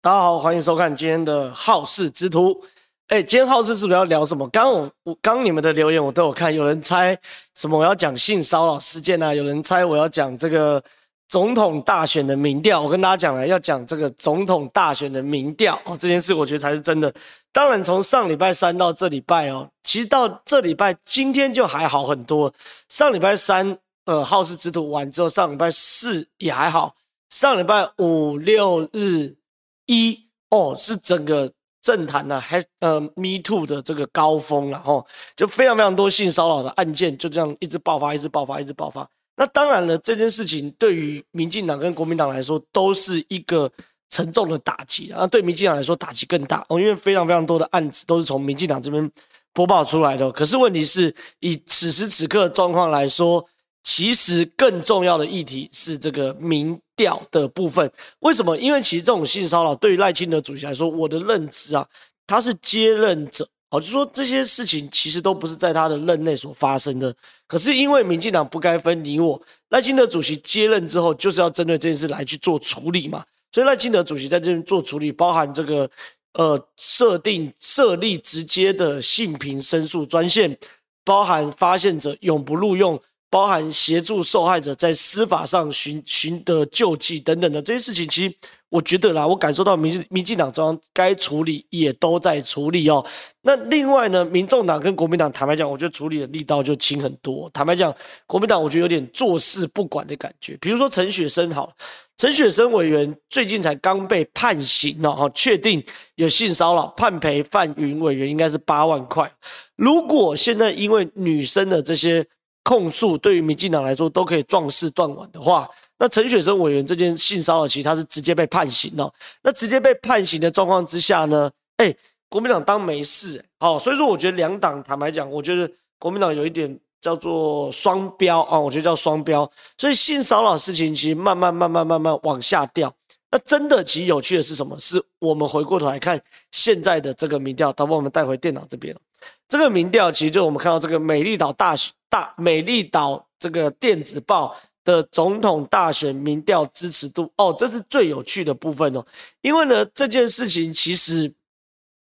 大家好，欢迎收看今天的好事之徒。哎，今天好事之徒要聊什么？刚我我刚你们的留言我都有看，有人猜什么我要讲性骚扰事件啊，有人猜我要讲这个总统大选的民调。我跟大家讲了，要讲这个总统大选的民调哦，这件事我觉得才是真的。当然，从上礼拜三到这礼拜哦，其实到这礼拜今天就还好很多。上礼拜三呃好事之徒完之后，上礼拜四也还好，上礼拜五六日。一哦，是整个政坛呢，还呃，Me Too 的这个高峰了哈，就非常非常多性骚扰的案件，就这样一直爆发，一直爆发，一直爆发。那当然了，这件事情对于民进党跟国民党来说，都是一个沉重的打击。那对民进党来说，打击更大哦，因为非常非常多的案子都是从民进党这边播报出来的。可是问题是，以此时此刻状况来说，其实更重要的议题是这个民掉的部分。为什么？因为其实这种性骚扰对于赖清德主席来说，我的认知啊，他是接任者，哦，就说这些事情其实都不是在他的任内所发生的。可是因为民进党不该分你我，赖清德主席接任之后，就是要针对这件事来去做处理嘛。所以赖清德主席在这边做处理，包含这个呃设定设立直接的性平申诉专线，包含发现者永不录用。包含协助受害者在司法上寻寻得救济等等的这些事情，其实我觉得啦，我感受到民民进党中央该处理也都在处理哦。那另外呢，民众党跟国民党坦白讲，我觉得处理的力道就轻很多。坦白讲，国民党我觉得有点坐视不管的感觉。比如说陈雪生好，陈雪生委员最近才刚被判刑了哈，确定有性骚扰，判赔范云委员应该是八万块。如果现在因为女生的这些。控诉对于民进党来说都可以壮士断腕的话，那陈雪生委员这件性骚扰其实他是直接被判刑了。那直接被判刑的状况之下呢，哎，国民党当没事，哦，所以说我觉得两党坦白讲，我觉得国民党有一点叫做双标啊，我觉得叫双标。所以性骚扰事情其实慢慢慢慢慢慢往下掉。那真的其实有趣的是什么？是我们回过头来看现在的这个民调，他把我们带回电脑这边。这个民调其实就我们看到这个美丽岛大选。大美丽岛这个电子报的总统大选民调支持度哦，这是最有趣的部分哦。因为呢，这件事情其实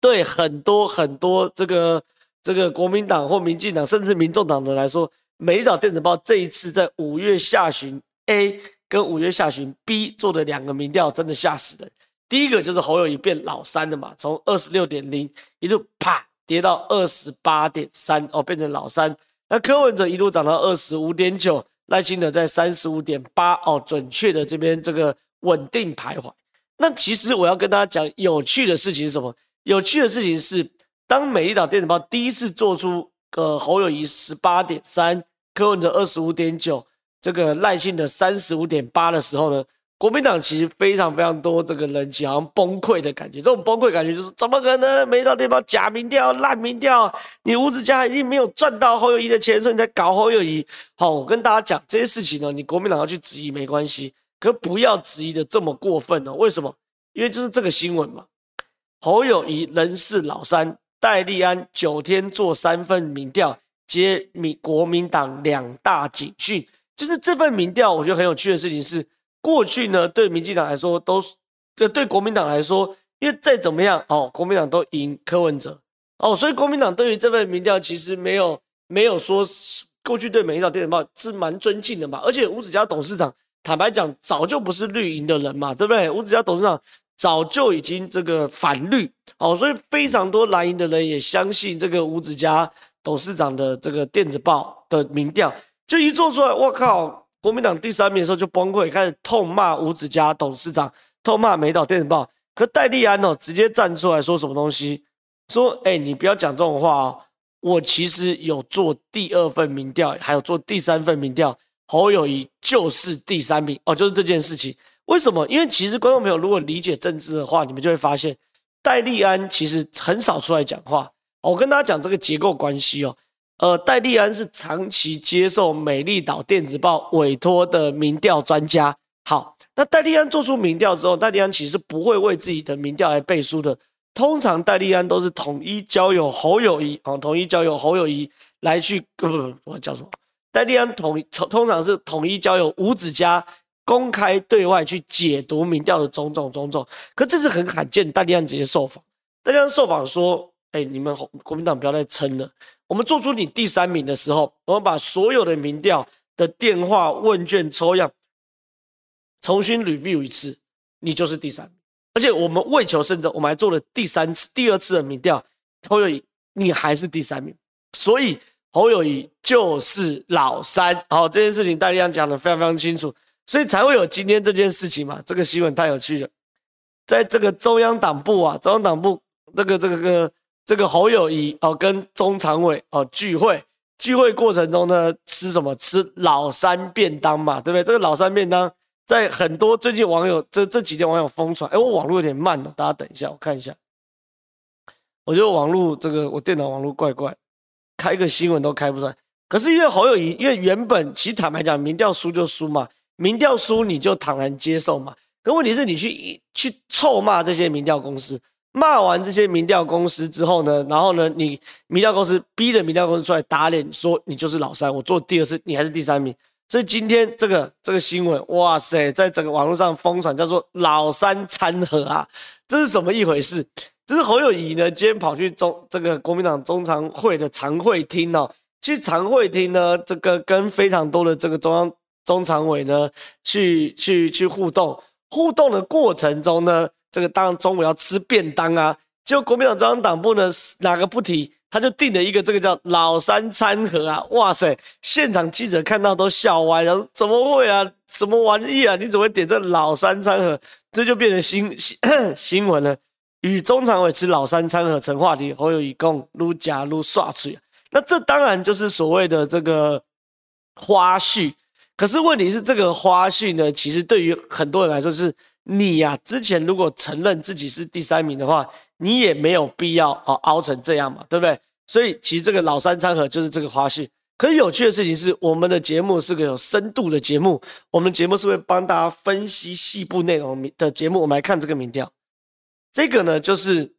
对很多很多这个这个国民党或民进党甚至民众党的来说，美丽岛电子报这一次在五月下旬 A 跟五月下旬 B 做的两个民调，真的吓死人。第一个就是侯友谊变老三的嘛，从二十六点零一路啪跌到二十八点三哦，变成老三。那柯文哲一路涨到二十五点九，赖清德在三十五点八哦，准确的这边这个稳定徘徊。那其实我要跟大家讲有趣的事情是什么？有趣的事情是，当美丽岛电子报第一次做出呃侯友谊十八点三，柯文哲二十五点九，这个赖清德三十五点八的时候呢，国民党其实非常非常多，这个人气好像崩溃的感觉。这种崩溃感觉就是怎么可能？美丽岛电报假民调、烂民调，你吴子嘉已经没有赚到侯友谊的钱，所以你在搞侯友谊。好，我跟大家讲这些事情呢，你国民党要去质疑没关系，可不要质疑的这么过分哦。为什么？因为就是这个新闻嘛。侯友谊人是老三，戴立安九天做三份民调，接民国民党两大警讯。就是这份民调，我觉得很有趣的事情是。过去呢，对民进党来说都是，这对国民党来说，因为再怎么样哦，国民党都赢柯文哲哦，所以国民党对于这份民调其实没有没有说，过去对美丽岛电子报是蛮尊敬的嘛，而且吴子嘉董事长坦白讲早就不是绿营的人嘛，对不对？吴子嘉董事长早就已经这个反绿哦，所以非常多蓝营的人也相信这个吴子嘉董事长的这个电子报的民调，就一做出来，我靠！国民党第三名的时候就崩溃，开始痛骂吴子嘉董事长，痛骂美岛电子报。可戴立安哦，直接站出来说什么东西？说：“哎、你不要讲这种话哦。我其实有做第二份民调，还有做第三份民调，侯友宜就是第三名哦，就是这件事情。为什么？因为其实观众朋友如果理解政治的话，你们就会发现戴立安其实很少出来讲话。我跟大家讲这个结构关系哦。”呃，戴立安是长期接受美丽岛电子报委托的民调专家。好，那戴立安做出民调之后，戴立安其实不会为自己的民调来背书的。通常戴立安都是统一交由侯友谊啊，统一交由侯友谊来去，不不不，我叫什么？戴立安统通常是统一交由吴子嘉公开对外去解读民调的种种种种。可这是很罕见，戴立安直接受访，戴立安受访说：“哎，你们国民党不要再撑了，我们做出你第三名的时候，我们把所有的民调的电话问卷抽样重新 review 一次，你就是第三名。而且我们为求胜者，我们还做了第三次、第二次的民调，侯友谊你还是第三名，所以。”侯友宜就是老三，好，这件事情戴立安讲的非常非常清楚，所以才会有今天这件事情嘛。这个新闻太有趣了，在这个中央党部啊，中央党部这个这个这个这个侯友宜哦，跟中常委哦聚会，聚会过程中呢，吃什么？吃老三便当嘛，对不对？这个老三便当在很多最近网友这这几天网友疯传，哎，我网络有点慢了，大家等一下，我看一下，我觉得网络这个我电脑网络怪怪。开个新闻都开不出来，可是因为侯友宜，因为原本其实坦白讲，民调输就输嘛，民调输你就坦然接受嘛。可问题是你去去臭骂这些民调公司，骂完这些民调公司之后呢，然后呢，你民调公司逼着民调公司出来打脸，说你就是老三，我做第二次，你还是第三名。所以今天这个这个新闻，哇塞，在整个网络上疯传，叫做老三参合啊，这是什么一回事？这是侯友宜呢，今天跑去中这个国民党中常会的常会厅哦，去常会厅呢，这个跟非常多的这个中央中常委呢，去去去互动，互动的过程中呢，这个当中午要吃便当啊，结果国民党中央党部呢，哪个不提，他就定了一个这个叫老三餐盒啊，哇塞，现场记者看到都笑歪了，怎么会啊，什么玩意啊，你怎么会点这老三餐盒？这就变成新新 新闻了。与中常委吃老三餐盒成话题，侯友宜共撸假撸刷嘴，那这当然就是所谓的这个花絮。可是问题是，这个花絮呢，其实对于很多人来说，是你呀、之前如果承认自己是第三名的话，你也没有必要哦凹成这样嘛，对不对？所以其实这个老三餐盒就是这个花絮。可是有趣的事情是，我们的节目是个有深度的节目，我们节目是会帮大家分析细部内容的节目。我们来看这个民调。这个呢，就是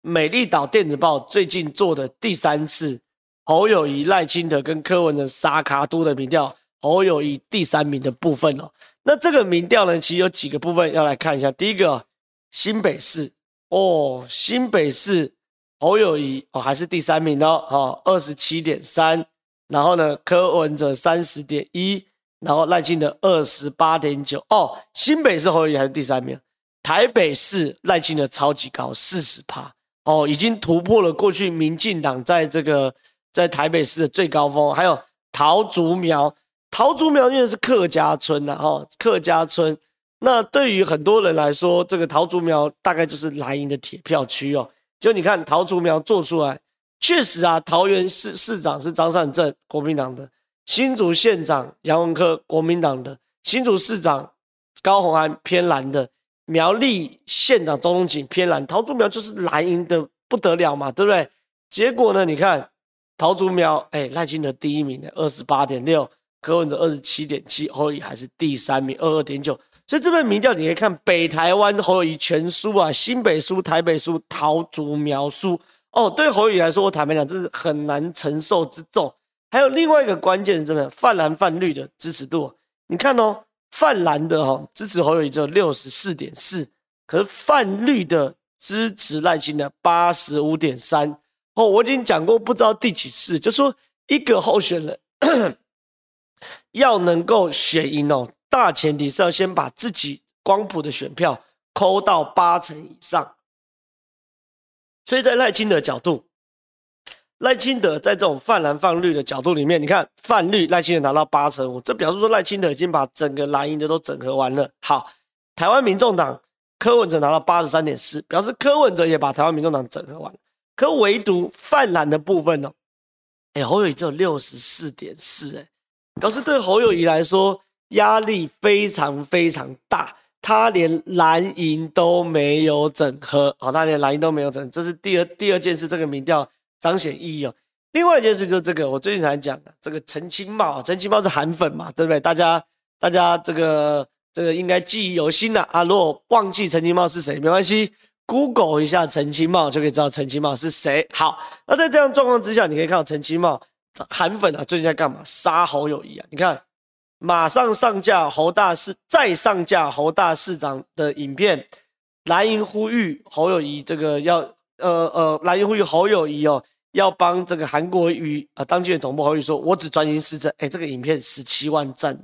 美丽岛电子报最近做的第三次侯友谊、赖清德跟柯文哲沙卡都的民调，侯友宜第三名的部分哦。那这个民调呢，其实有几个部分要来看一下。第一个，新北市哦，新北市侯友宜哦还是第三名哦，哦二十七点三，然后呢，柯文哲三十点一，然后赖清德二十八点九哦，新北市侯友谊还是第三名。台北市赖清德超级高，四十趴哦，已经突破了过去民进党在这个在台北市的最高峰。还有桃竹苗，桃竹苗因为是客家村呐，哈，客家村。那对于很多人来说，这个桃竹苗大概就是蓝营的铁票区哦。就你看桃竹苗做出来，确实啊，桃园市市长是张善政，国民党的；新竹县长杨文科，国民党的；新竹市长高虹安，偏蓝的。苗栗县长钟东锦偏蓝，桃竹苗就是蓝营的不得了嘛，对不对？结果呢？你看桃竹苗，哎，赖清德第一名的二十八点六，柯文哲二十七点七，侯友宜还是第三名二二点九。所以这边民调你可以看北台湾侯友宜全输啊，新北输，台北输，桃竹苗输。哦，对侯友宜来说，我坦白讲，这是很难承受之重。还有另外一个关键是什么？泛蓝泛绿的支持度，你看哦。泛蓝的哈支持侯友宜只有六十四点四，可是泛绿的支持赖清德八十五点三。哦，我已经讲过不知道第几次，就说一个候选人要能够选赢哦，大前提是要先把自己光谱的选票抠到八成以上。所以在赖清德角度。赖清德在这种泛蓝泛绿的角度里面，你看泛绿赖清德拿到八成五，这表示说赖清德已经把整个蓝营的都整合完了。好，台湾民众党柯文哲拿到八十三点四，表示柯文哲也把台湾民众党整合完了。可唯独泛蓝的部分、哦？哎，侯友宜只有六十四点四，哎，表示对侯友宜来说压力非常非常大，他连蓝营都没有整合，好，他连蓝营都没有整合，这是第二第二件事，这个民调。彰显意义哦。另外一件事就是这个，我最近才讲的这个陈清茂，陈清茂是韩粉嘛，对不对？大家大家这个这个应该记忆犹新了啊。如果忘记陈清茂是谁，没关系，Google 一下陈清茂就可以知道陈清茂是谁。好，那在这样状况之下，你可以看到陈清茂韩粉啊最近在干嘛？杀侯友谊啊！你看马上上架侯大市再上架侯大市长的影片，蓝营呼吁侯友谊这个要呃呃蓝营呼吁侯友谊哦要帮这个韩国瑜啊当竞选总部侯友宜说，我只专心施政。哎，这个影片十七万赞，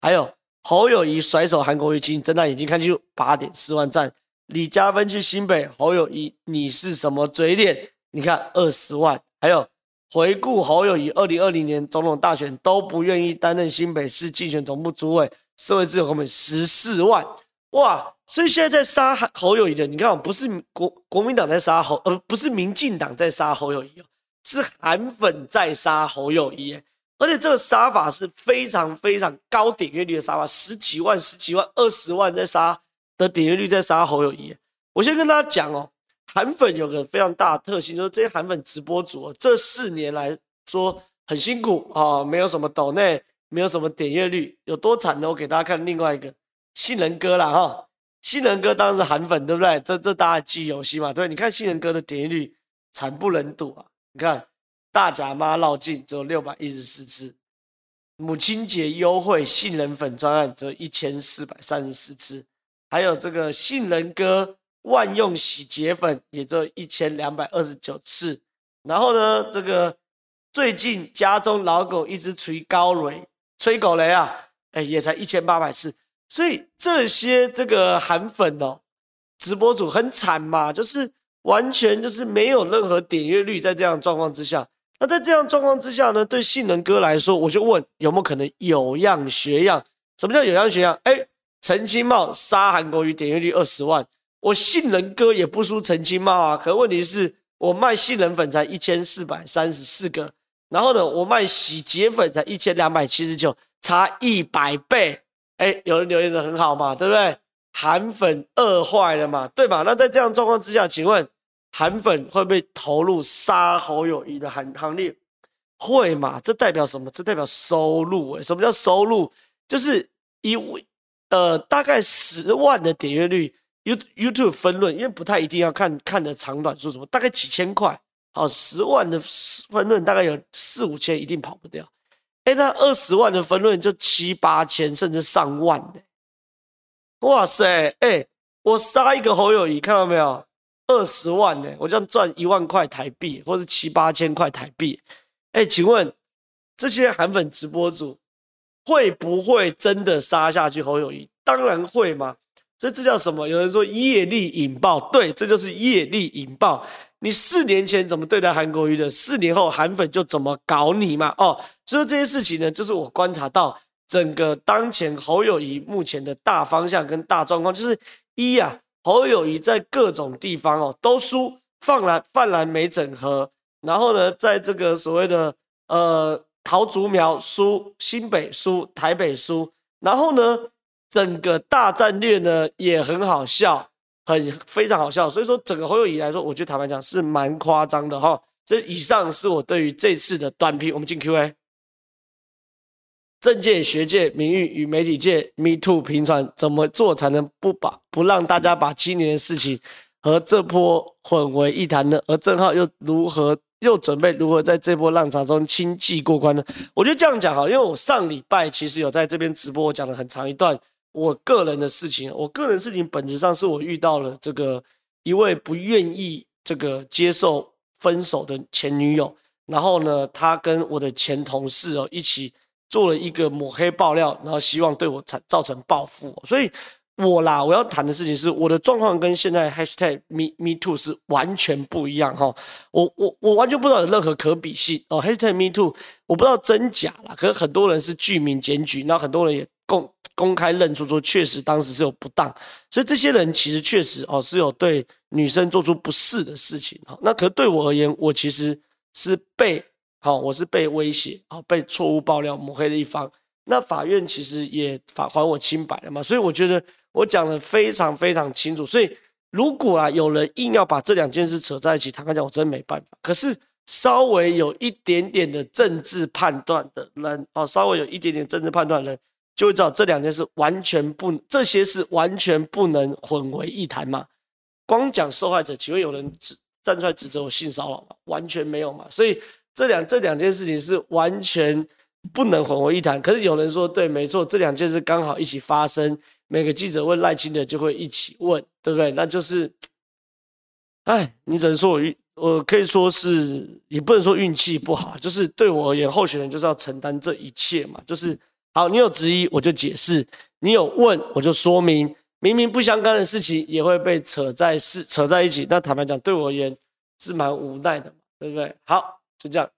还有侯友谊甩手韩国瑜，请睁大眼睛看清楚，八点四万赞。李嘉芬去新北，侯友谊你是什么嘴脸？你看二十万，还有回顾侯友谊二零二零年总统大选都不愿意担任新北市竞选总部主委，社会自由公民十四万哇！所以现在在杀侯友谊的，你看不是国国民党在杀侯，呃不是民进党在杀侯友谊哦，是韩粉在杀侯友谊，而且这个杀法是非常非常高点阅率的杀法，十几万、十几万、二十万在杀的点阅率在杀侯友谊。我先跟大家讲哦。韩粉有个非常大的特性，就是这些韩粉直播主这四年来说很辛苦啊，没有什么抖内，没有什么点阅率，有多惨呢？我给大家看另外一个杏仁哥啦哈，杏仁哥当然是韩粉，对不对？这这大家记忆犹新嘛，对？你看杏仁哥的点阅率惨不忍睹啊！你看大甲妈绕境只有六百一十四次，母亲节优惠杏仁粉专案只有一千四百三十四次，还有这个杏仁哥。万用洗洁粉也就一千两百二十九次，然后呢，这个最近家中老狗一直吹高雷，吹狗雷啊，哎，也才一千八百次，所以这些这个韩粉哦，直播主很惨嘛，就是完全就是没有任何点阅率，在这样状况之下，那在这样状况之下呢，对性能哥来说，我就问有没有可能有样学样？什么叫有样学样？哎，陈清茂杀韩国瑜点阅率二十万。我杏仁哥也不输陈其迈啊，可问题是我卖杏仁粉才一千四百三十四个，然后呢，我卖洗洁粉才一千两百七十九，差一百倍。哎，有人留言的很好嘛，对不对？韩粉饿坏了嘛，对吧？那在这样状况之下，请问韩粉会不会投入杀侯友谊的行行列？会嘛？这代表什么？这代表收入。哎，什么叫收入？就是一呃大概十万的点阅率。You YouTube 分论，因为不太一定要看看的长短说什么，大概几千块，好，十万的分论大概有四五千，一定跑不掉。哎，那二十万的分论就七八千，甚至上万的。哇塞，哎，我杀一个侯友宜，看到没有？二十万呢，我这样赚一万块台币，或是七八千块台币。哎，请问这些韩粉直播主会不会真的杀下去侯友宜？当然会嘛。所以这叫什么？有人说业力引爆，对，这就是业力引爆。你四年前怎么对待韩国瑜的，四年后韩粉就怎么搞你嘛。哦，所以这些事情呢，就是我观察到整个当前侯友宜目前的大方向跟大状况，就是一啊，侯友宜在各种地方哦都输，泛蓝泛蓝没整合，然后呢，在这个所谓的呃桃竹苗输，新北输，台北输，然后呢。整个大战略呢也很好笑，很非常好笑，所以说整个侯友宜来说，我觉得坦白讲是蛮夸张的哈。所以以上是我对于这次的短评，我们进 Q&A。政界、学界、名誉与媒体界，Me Too 频传，怎么做才能不把不让大家把今年的事情和这波混为一谈呢？而正浩又如何又准备如何在这波浪潮中轻骑过关呢？我觉得这样讲好，因为我上礼拜其实有在这边直播，我讲了很长一段。我个人的事情，我个人事情本质上是我遇到了这个一位不愿意这个接受分手的前女友，然后呢，他跟我的前同事哦一起做了一个抹黑爆料，然后希望对我产造成报复，所以我啦，我要谈的事情是我的状况跟现在 hashtag me me too 是完全不一样哈，我我我完全不知道有任何可比性哦，hashtag me too 我不知道真假啦，可是很多人是具名检举，然后很多人也。公公开认出说，确实当时是有不当，所以这些人其实确实哦是有对女生做出不适的事情。好，那可对我而言，我其实是被好，我是被威胁啊，被错误爆料抹黑的一方。那法院其实也法还我清白了嘛，所以我觉得我讲的非常非常清楚。所以如果啊有人硬要把这两件事扯在一起，坦白讲，我真没办法。可是稍微有一点点的政治判断的人哦，稍微有一点点政治判断的人。就会知道这两件事完全不，这些是完全不能混为一谈嘛。光讲受害者，岂会有人指站出来指责我性骚扰吗？完全没有嘛。所以这两这两件事情是完全不能混为一谈。可是有人说，对，没错，这两件事刚好一起发生，每个记者问赖清德就会一起问，对不对？那就是，哎，你只能说我运，我可以说是，也不能说运气不好，就是对我而言，候选人就是要承担这一切嘛。就是，好，你有质疑我就解释，你有问我就说明，明明不相干的事情也会被扯在是扯在一起。那坦白讲，对我而言是蛮无奈的，对不对？好，就这样。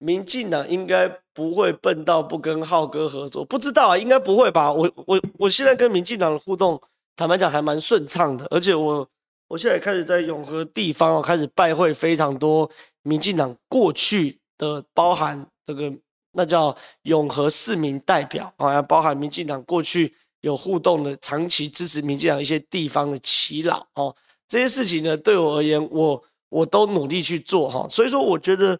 民进党应该不会笨到不跟浩哥合作，不知道啊，应该不会吧？我我我现在跟民进党的互动，坦白讲还蛮顺畅的，而且我我现在开始在永和地方哦，开始拜会非常多民进党过去的，包含这个那叫永和市民代表啊，包含民进党过去有互动的，长期支持民进党一些地方的耆老哦，这些事情呢，对我而言，我我都努力去做哈，所以说我觉得。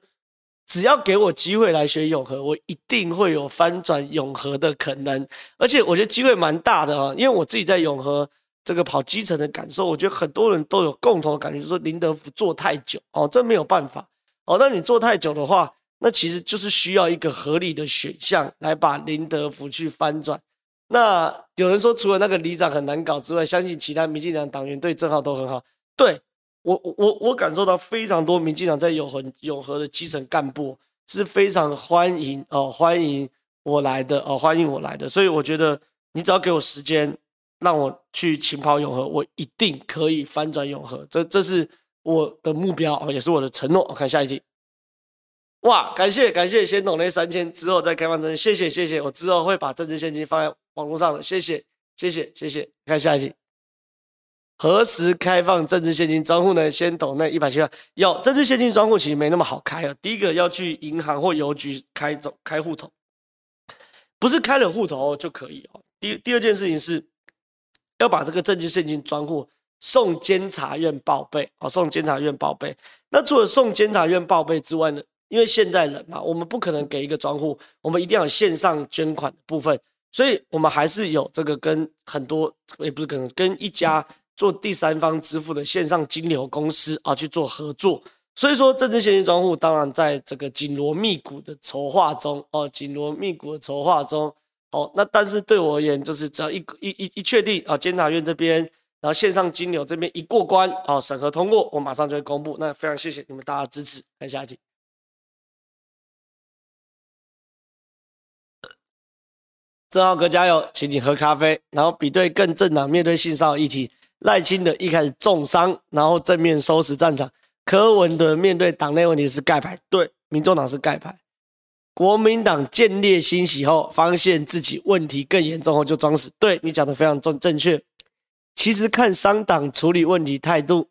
只要给我机会来选永和，我一定会有翻转永和的可能，而且我觉得机会蛮大的啊，因为我自己在永和这个跑基层的感受，我觉得很多人都有共同的感觉，就是说林德福做太久哦，这没有办法哦。那你做太久的话，那其实就是需要一个合理的选项来把林德福去翻转。那有人说，除了那个里长很难搞之外，相信其他民进党党员对郑浩都很好，对。我我我感受到非常多民进党在永恒永和的基层干部是非常欢迎哦，欢迎我来的哦，欢迎我来的，所以我觉得你只要给我时间，让我去勤跑永和，我一定可以翻转永和，这这是我的目标哦，也是我的承诺。看下一集，哇，感谢感谢，先懂那三千之后再开放征谢谢谢谢，我之后会把政治现金放在网络上的，谢谢谢谢谢谢，看下一集。何时开放政治现金专户呢？先懂那一百七万。有政治现金专户其实没那么好开啊。第一个要去银行或邮局开总开户头，不是开了户头就可以哦。第第二件事情是要把这个政治现金专户送监察院报备啊，送监察院报备。那除了送监察院报备之外呢，因为现在人嘛，我们不可能给一个专户，我们一定要有线上捐款的部分，所以我们还是有这个跟很多也不是可能跟一家。做第三方支付的线上金流公司啊，去做合作，所以说政治现金专户当然在这个紧锣密鼓的筹划中哦，紧锣密鼓的筹划中哦。那但是对我而言，就是只要一一一一确定啊，监察院这边，然后线上金流这边一过关哦，审核通过，我马上就会公布。那非常谢谢你们大家支持，看下一集。正浩哥加油，请你喝咖啡，然后比对更正党面对性骚扰议题。赖清德一开始重伤，然后正面收拾战场。柯文哲面对党内问题是盖牌，对，民众党是盖牌。国民党见猎心喜后，发现自己问题更严重后就装死，对，你讲的非常正正确。其实看商党处理问题态度，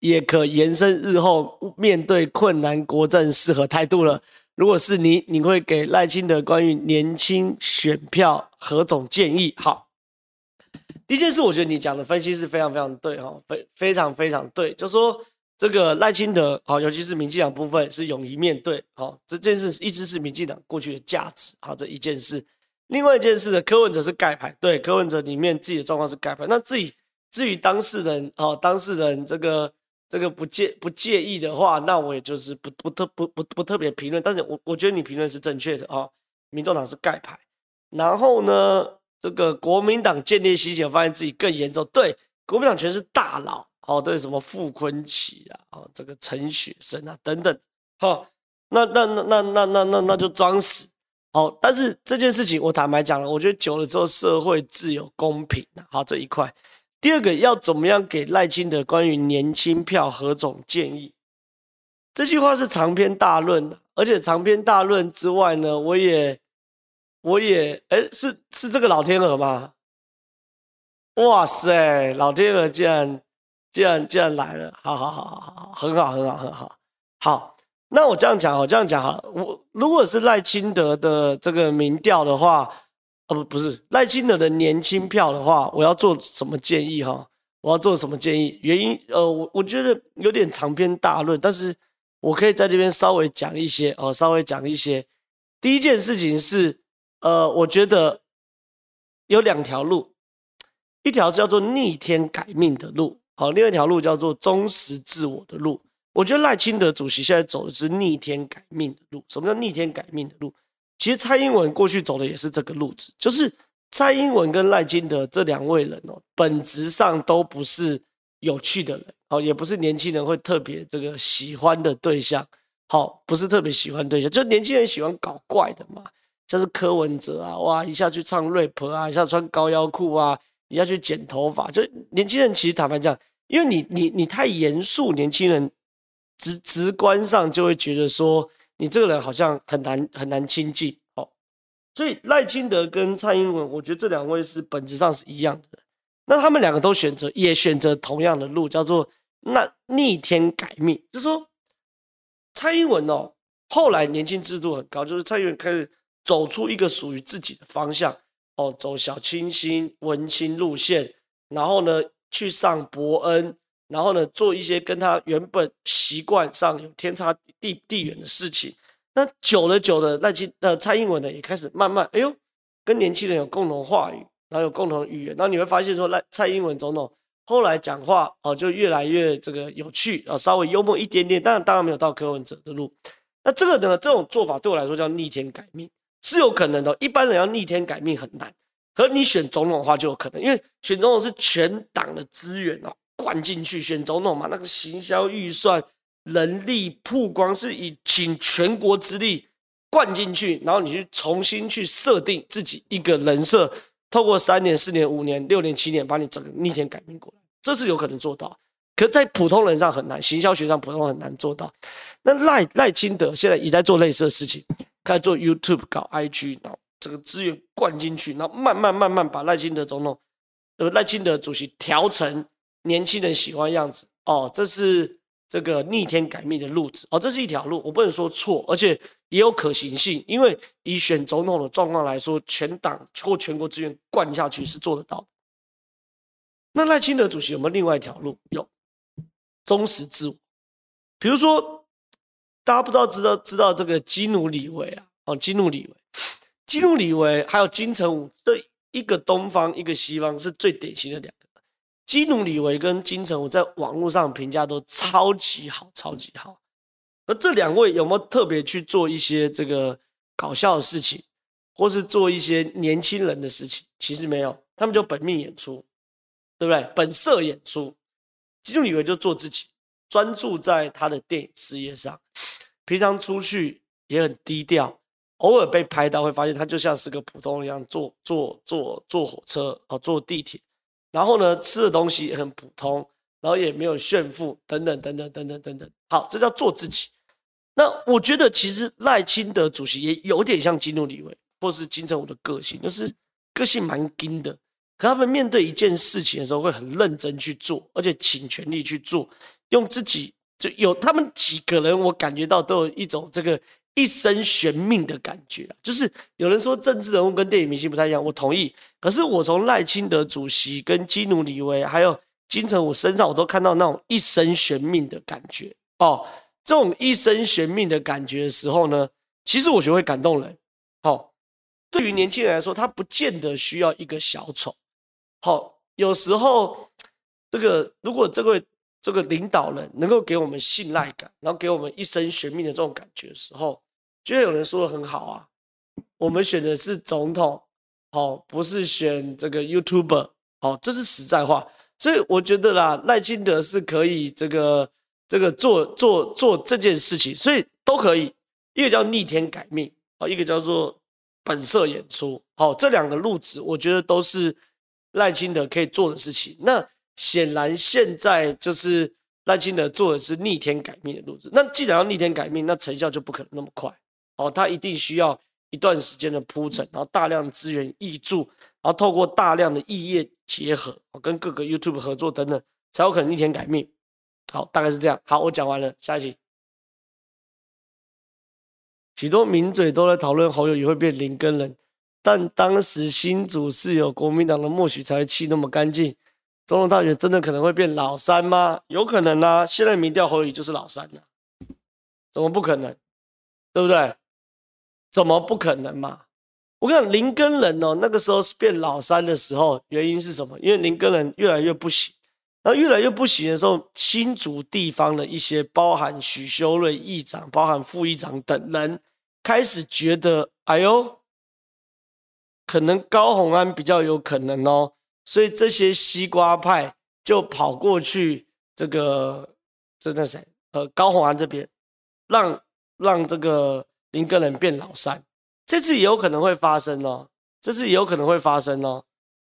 也可延伸日后面对困难国政适合态度了。如果是你，你会给赖清德关于年轻选票何种建议？好。第一件事，我觉得你讲的分析是非常非常对哈，非非常非常对，就说这个赖清德啊，尤其是民进党部分是勇于面对，好，这件事一直是民进党过去的价值，好，这一件事。另外一件事呢，柯文哲是盖牌，对，柯文哲里面自己的状况是盖牌，那至于至于当事人哦，当事人这个这个不介不介意的话，那我也就是不不特不不不特别评论，但是我我觉得你评论是正确的啊，民众党是盖牌，然后呢？这个国民党见猎心喜，发现自己更严重。对，国民党全是大佬，哦，对，什么傅昆萁啊，哦，这个陈雪生啊，等等，好，那那那那那那那那就装死，好，但是这件事情我坦白讲了，我觉得久了之后，社会自有公平，好，这一块。第二个，要怎么样给赖清德关于年轻票何种建议？这句话是长篇大论，而且长篇大论之外呢，我也。我也哎，是是这个老天鹅吗？哇塞，老天鹅竟然竟然竟然来了！好好好好好，很好很好很好。好，那我这样讲，我这样讲哈，我如果是赖清德的这个民调的话，呃不不是赖清德的年轻票的话，我要做什么建议哈？我要做什么建议？原因呃，我我觉得有点长篇大论，但是我可以在这边稍微讲一些哦，稍微讲一些。第一件事情是。呃，我觉得有两条路，一条叫做逆天改命的路，好，另外一条路叫做忠实自我的路。我觉得赖清德主席现在走的是逆天改命的路。什么叫逆天改命的路？其实蔡英文过去走的也是这个路子，就是蔡英文跟赖清德这两位人哦，本质上都不是有趣的人哦，也不是年轻人会特别这个喜欢的对象。好，不是特别喜欢对象，就年轻人喜欢搞怪的嘛，像是柯文哲啊，哇，一下去唱 rap 啊，一下穿高腰裤啊，一下去剪头发，就年轻人其实坦白讲，因为你你你太严肃，年轻人直直观上就会觉得说你这个人好像很难很难亲近。哦，所以赖清德跟蔡英文，我觉得这两位是本质上是一样的。那他们两个都选择，也选择同样的路，叫做那逆天改命，就说。蔡英文哦，后来年轻制度很高，就是蔡英文开始走出一个属于自己的方向哦，走小清新文青路线，然后呢去上伯恩，然后呢做一些跟他原本习惯上有天差地地远的事情。那久了久了，赖清呃蔡英文呢也开始慢慢哎呦，跟年轻人有共同话语，然后有共同语言，然后你会发现说赖蔡英文总统。后来讲话哦，就越来越这个有趣啊，稍微幽默一点点，当然当然没有到柯文哲的路。那这个呢，这种做法对我来说叫逆天改命，是有可能的。一般人要逆天改命很难，可你选总统的话就有可能，因为选总统是全党的资源哦灌进去选总统嘛，那个行销预算、人力曝光是以倾全国之力灌进去，然后你去重新去设定自己一个人设。透过三年、四年、五年、六年、七年，把你整个逆天改命过来，这是有可能做到。可在普通人上很难，行销学上普通人很难做到。那赖赖清德现在也在做类似的事情，开始做 YouTube、搞 IG，然后这个资源灌进去，然后慢慢慢慢把赖清德总统，呃赖清德主席调成年轻人喜欢样子。哦，这是。这个逆天改命的路子哦，这是一条路，我不能说错，而且也有可行性，因为以选总统的状况来说，全党或全国资源灌下去是做得到。那赖清德主席有没有另外一条路？有，忠实自我。比如说，大家不知道知道知道这个基努李维啊？哦，基努李维，基努李维还有金城武，这一个东方一个西方是最典型的两。基努里维跟金城武在网络上评价都超级好，超级好。而这两位有没有特别去做一些这个搞笑的事情，或是做一些年轻人的事情？其实没有，他们就本命演出，对不对？本色演出。基努里维就做自己，专注在他的电影事业上，平常出去也很低调，偶尔被拍到会发现他就像是个普通人一样，坐坐坐坐火车哦，坐地铁。然后呢，吃的东西也很普通，然后也没有炫富，等等等等等等等等。好，这叫做自己。那我觉得其实赖清德主席也有点像基努李维或是金城武的个性，就是个性蛮硬的。可他们面对一件事情的时候，会很认真去做，而且倾全力去做，用自己就有他们几个人，我感觉到都有一种这个。一生悬命的感觉，就是有人说政治人物跟电影明星不太一样，我同意。可是我从赖清德主席、跟基努里维还有金城武身上，我都看到那种一生悬命的感觉哦。这种一生悬命的感觉的时候呢，其实我觉得会感动人。哦，对于年轻人来说，他不见得需要一个小丑。好、有时候这个如果这位。这个领导人能够给我们信赖感，然后给我们一生悬命的这种感觉的时候，就会有人说的很好啊。我们选的是总统，好，不是选这个 YouTuber，好，这是实在话。所以我觉得啦，赖清德是可以这个这个做做做这件事情，所以都可以。一个叫逆天改命，好，一个叫做本色演出，好，这两个路子，我觉得都是赖清德可以做的事情。那。显然，现在就是赖清德做的是逆天改命的路子。那既然要逆天改命，那成效就不可能那么快哦。他一定需要一段时间的铺陈，然后大量资源挹注，然后透过大量的异业结合，跟各个 YouTube 合作等等，才有可能逆天改命。好，大概是这样。好，我讲完了，下一集。许多名嘴都在讨论侯友宜会变林耕仁，但当时新主是有国民党的默许才会气那么干净。总统大选真的可能会变老三吗？有可能啊，现在民调侯友就是老三了，怎么不可能？对不对？怎么不可能嘛？我跟你讲，林根仁哦，那个时候是变老三的时候，原因是什么？因为林根仁越来越不行，然后越来越不行的时候，新竹地方的一些包含许修睿议长、包含副议长等人，开始觉得，哎呦，可能高虹安比较有可能哦，所以这些西瓜派就跑过去这个，这那谁，呃，高虹安这边，让让这个林耕仁变老三，这次有可能会发生哦，这次有可能会发生哦，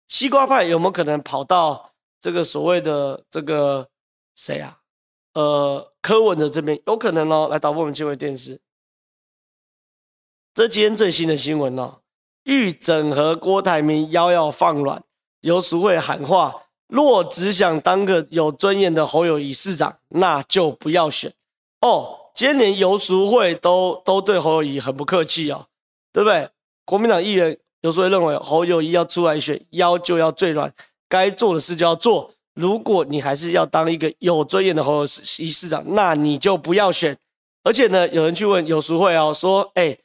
西瓜派有没有可能跑到？这个所谓的这个谁啊？呃，柯文哲这边有可能哦。来导播，我们切回电视。这今天最新的新闻哦，欲整合郭台铭，腰要放软。游淑慧喊话：若只想当个有尊严的侯友宜市长，那就不要选哦。今天连游淑慧都都对侯友宜很不客气哦，对不对？国民党议员游淑慧认为侯友宜要出来选，腰就要最软。该做的事就要做。如果你还是要当一个有尊严的侯友宜市长，那你就不要选。而且呢，有人去问游淑慧哦，说：“哎，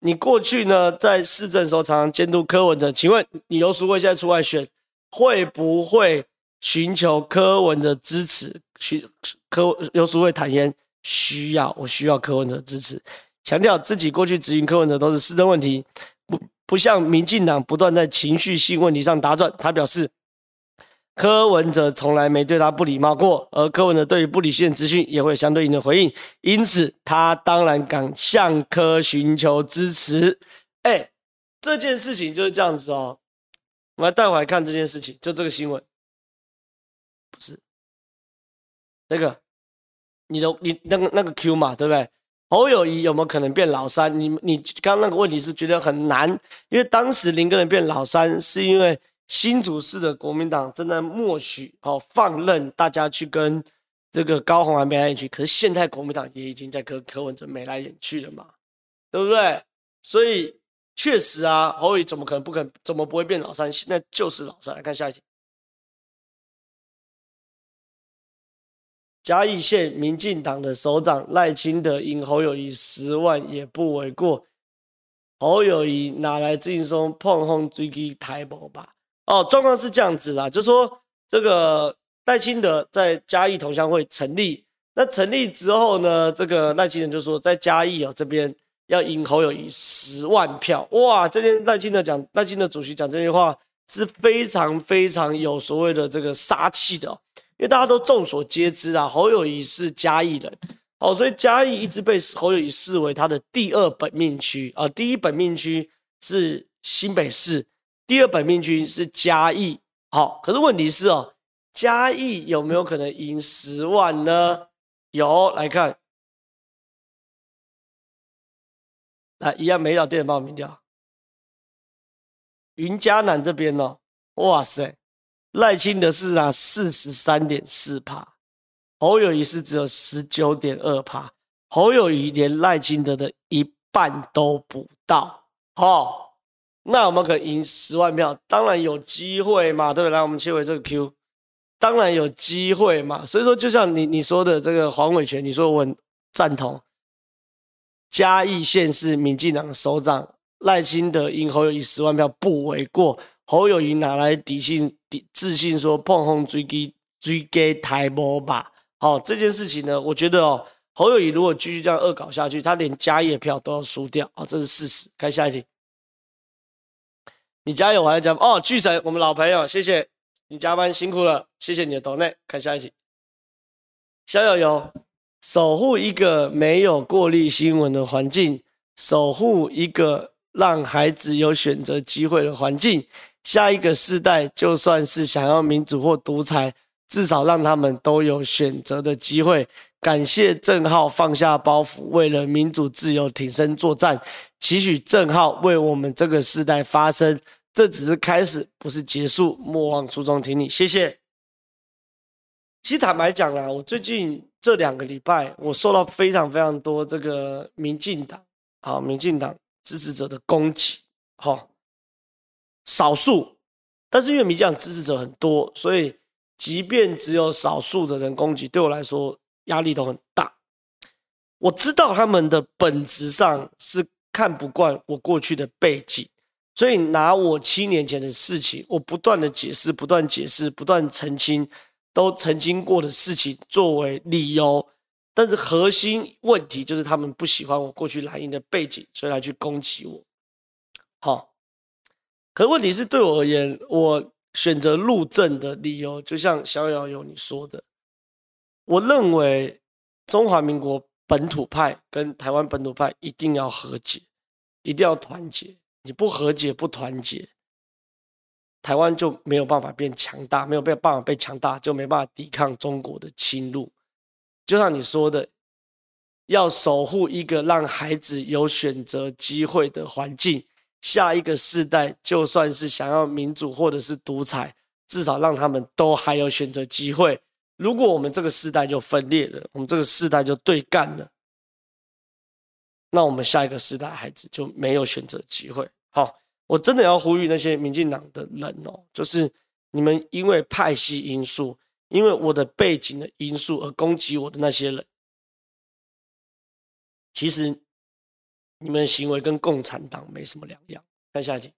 你过去呢在市政时候常常监督柯文哲，请问你游淑慧现在出来选，会不会寻求柯文哲支持？”徐柯游淑慧坦言：“需要，我需要柯文哲支持。”强调自己过去执行柯文哲都是市政问题，不不像民进党不断在情绪性问题上打转。他表示。柯文哲从来没对他不礼貌过，而柯文哲对于不理性的资讯也会相对应的回应，因此他当然敢向柯寻求支持。哎，这件事情就是这样子哦。我们来带回来看这件事情，就这个新闻，不是那个，你的你那个那个 Q 嘛，对不对？侯友谊有没有可能变老三？你你刚刚那个问题是觉得很难，因为当时林耕仁变老三是因为。新竹市的国民党正在默许哦，放任大家去跟这个高虹安眉来眼去，可是现在国民党也已经在跟柯文哲眉来眼去了嘛，对不对？所以确实啊，侯友怎么可能不可能，怎么不会变老三？现在就是老三。来看下一题，嘉义县民进党的首长赖清德赢侯友谊十万也不为过，侯友谊哪来自信说碰碰追击台博吧？哦，状况是这样子啦，就说这个赖清德在嘉义同乡会成立，那成立之后呢，这个赖清德就说在嘉义哦这边要赢侯友谊十万票，哇，这边赖清德讲，赖清德主席讲这句话是非常非常有所谓的这个杀气的，因为大家都众所皆知啊，侯友谊是嘉义人，哦，所以嘉义一直被侯友谊视为他的第二本命区啊，第一本命区是新北市。第二本命区是嘉义，好，可是问题是哦，嘉义有没有可能赢十万呢？有，来看，来一样没有电报民调，云嘉南这边哦，哇塞，赖清德是拿四十三点四趴，侯友宜是只有十九点二趴，侯友宜连赖清德的一半都不到，好。那我们可以赢十万票，当然有机会嘛，对不对？来，我们切回这个 Q，当然有机会嘛。所以说，就像你你说的这个黄伟权，你说我很赞同。嘉义县是民进党首长赖清德赢侯友宜十万票不为过，侯友宜哪来底信底自信说碰碰追击追击台波吧？好，这件事情呢，我觉得哦，侯友宜如果继续这样恶搞下去，他连嘉义的票都要输掉啊，这是事实。看下一题。你加油，我还在讲哦，巨神，我们老朋友，谢谢你加班辛苦了，谢谢你的抖内，看下一集。小友友，守护一个没有过滤新闻的环境，守护一个让孩子有选择机会的环境。下一个世代，就算是想要民主或独裁，至少让他们都有选择的机会。感谢郑浩放下包袱，为了民主自由挺身作战。期许郑浩为我们这个时代发声，这只是开始，不是结束。莫忘初衷，挺你，谢谢。其实坦白讲啦，我最近这两个礼拜，我受到非常非常多这个民进党啊，民进党支持者的攻击，哈，少数，但是因为民进党支持者很多，所以即便只有少数的人攻击，对我来说。压力都很大，我知道他们的本质上是看不惯我过去的背景，所以拿我七年前的事情，我不断的解释，不断解释，不断澄清，都曾经过的事情作为理由，但是核心问题就是他们不喜欢我过去蓝营的背景，所以来去攻击我。好，可问题是对我而言，我选择入政的理由，就像逍遥游你说的，我认为中华民国本土派跟台湾本土派一定要和解，一定要团结。你不和解、不团结，台湾就没有办法变强大，没有办法被强大，就没办法抵抗中国的侵入。就像你说的，要守护一个让孩子有选择机会的环境，下一个世代就算是想要民主或者是独裁，至少让他们都还有选择机会。如果我们这个世代就分裂了，我们这个世代就对干了。那我们下一个时代孩子就没有选择机会。好，我真的要呼吁那些民进党的人哦，就是你们因为派系因素，因为我的背景的因素而攻击我的那些人，其实你们的行为跟共产党没什么两样。看下一题，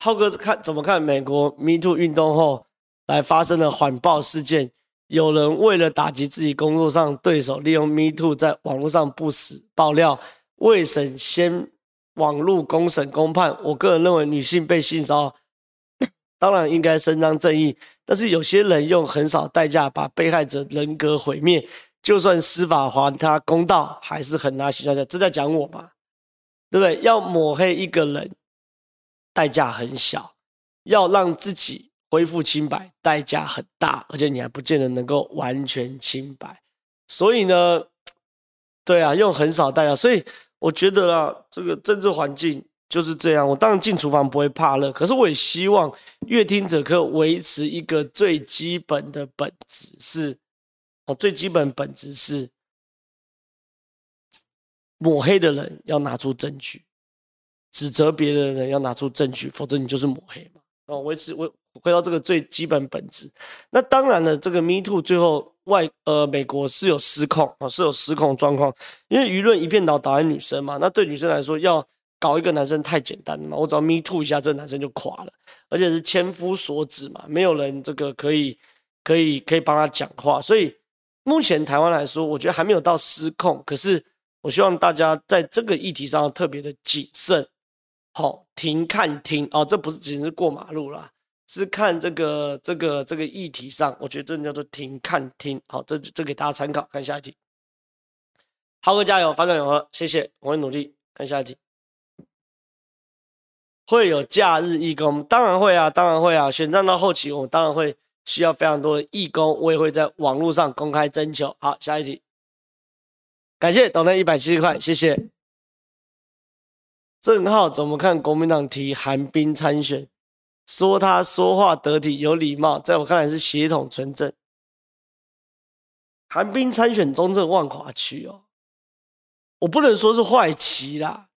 浩哥看怎么看美国 Me Too 运动后来发生了谎报事件？有人为了打击自己工作上对手，利用 Me Too 在网络上不实爆料，未审先网络公审公判。我个人认为，女性被性骚扰，当然应该伸张正义。但是有些人用很少代价把被害者人格毁灭，就算司法还他公道，还是很拿形象讲。这在讲我吗？对不对？要抹黑一个人，代价很小，要让自己。恢复清白代价很大，而且你还不见得能够完全清白。所以呢，对啊，用很少代价。所以我觉得啊，这个政治环境就是这样。我当然进厨房不会怕热，可是我也希望阅听者可以维持一个最基本的本质是，哦，最基本本质是抹黑的人要拿出证据，指责别人的人要拿出证据，否则你就是抹黑嘛。哦，维持维。回到这个最基本本质，那当然了，这个 Me Too 最后外呃美国是有失控啊，是有失控状况，因为舆论一片倒倒在女生嘛，那对女生来说要搞一个男生太简单了嘛，我只要 Me Too 一下，这个男生就垮了，而且是千夫所指嘛，没有人这个可以可以可以帮他讲话，所以目前台湾来说，我觉得还没有到失控，可是我希望大家在这个议题上特别的谨慎，好，停看听哦，这不是仅是过马路啦。是看这个这个这个议题上，我觉得这叫做听看听，好，这这给大家参考。看下一题，浩哥加油，反转永和，谢谢，我会努力。看下一题，会有假日义工？当然会啊，当然会啊。选战到后期，我们当然会需要非常多的义工，我也会在网络上公开征求。好，下一题，感谢斗内一百七十块，谢谢。郑浩怎么看国民党提韩冰参选？说他说话得体有礼貌，在我看来是血统纯正。韩冰参选中正万华区哦，我不能说是坏棋啦，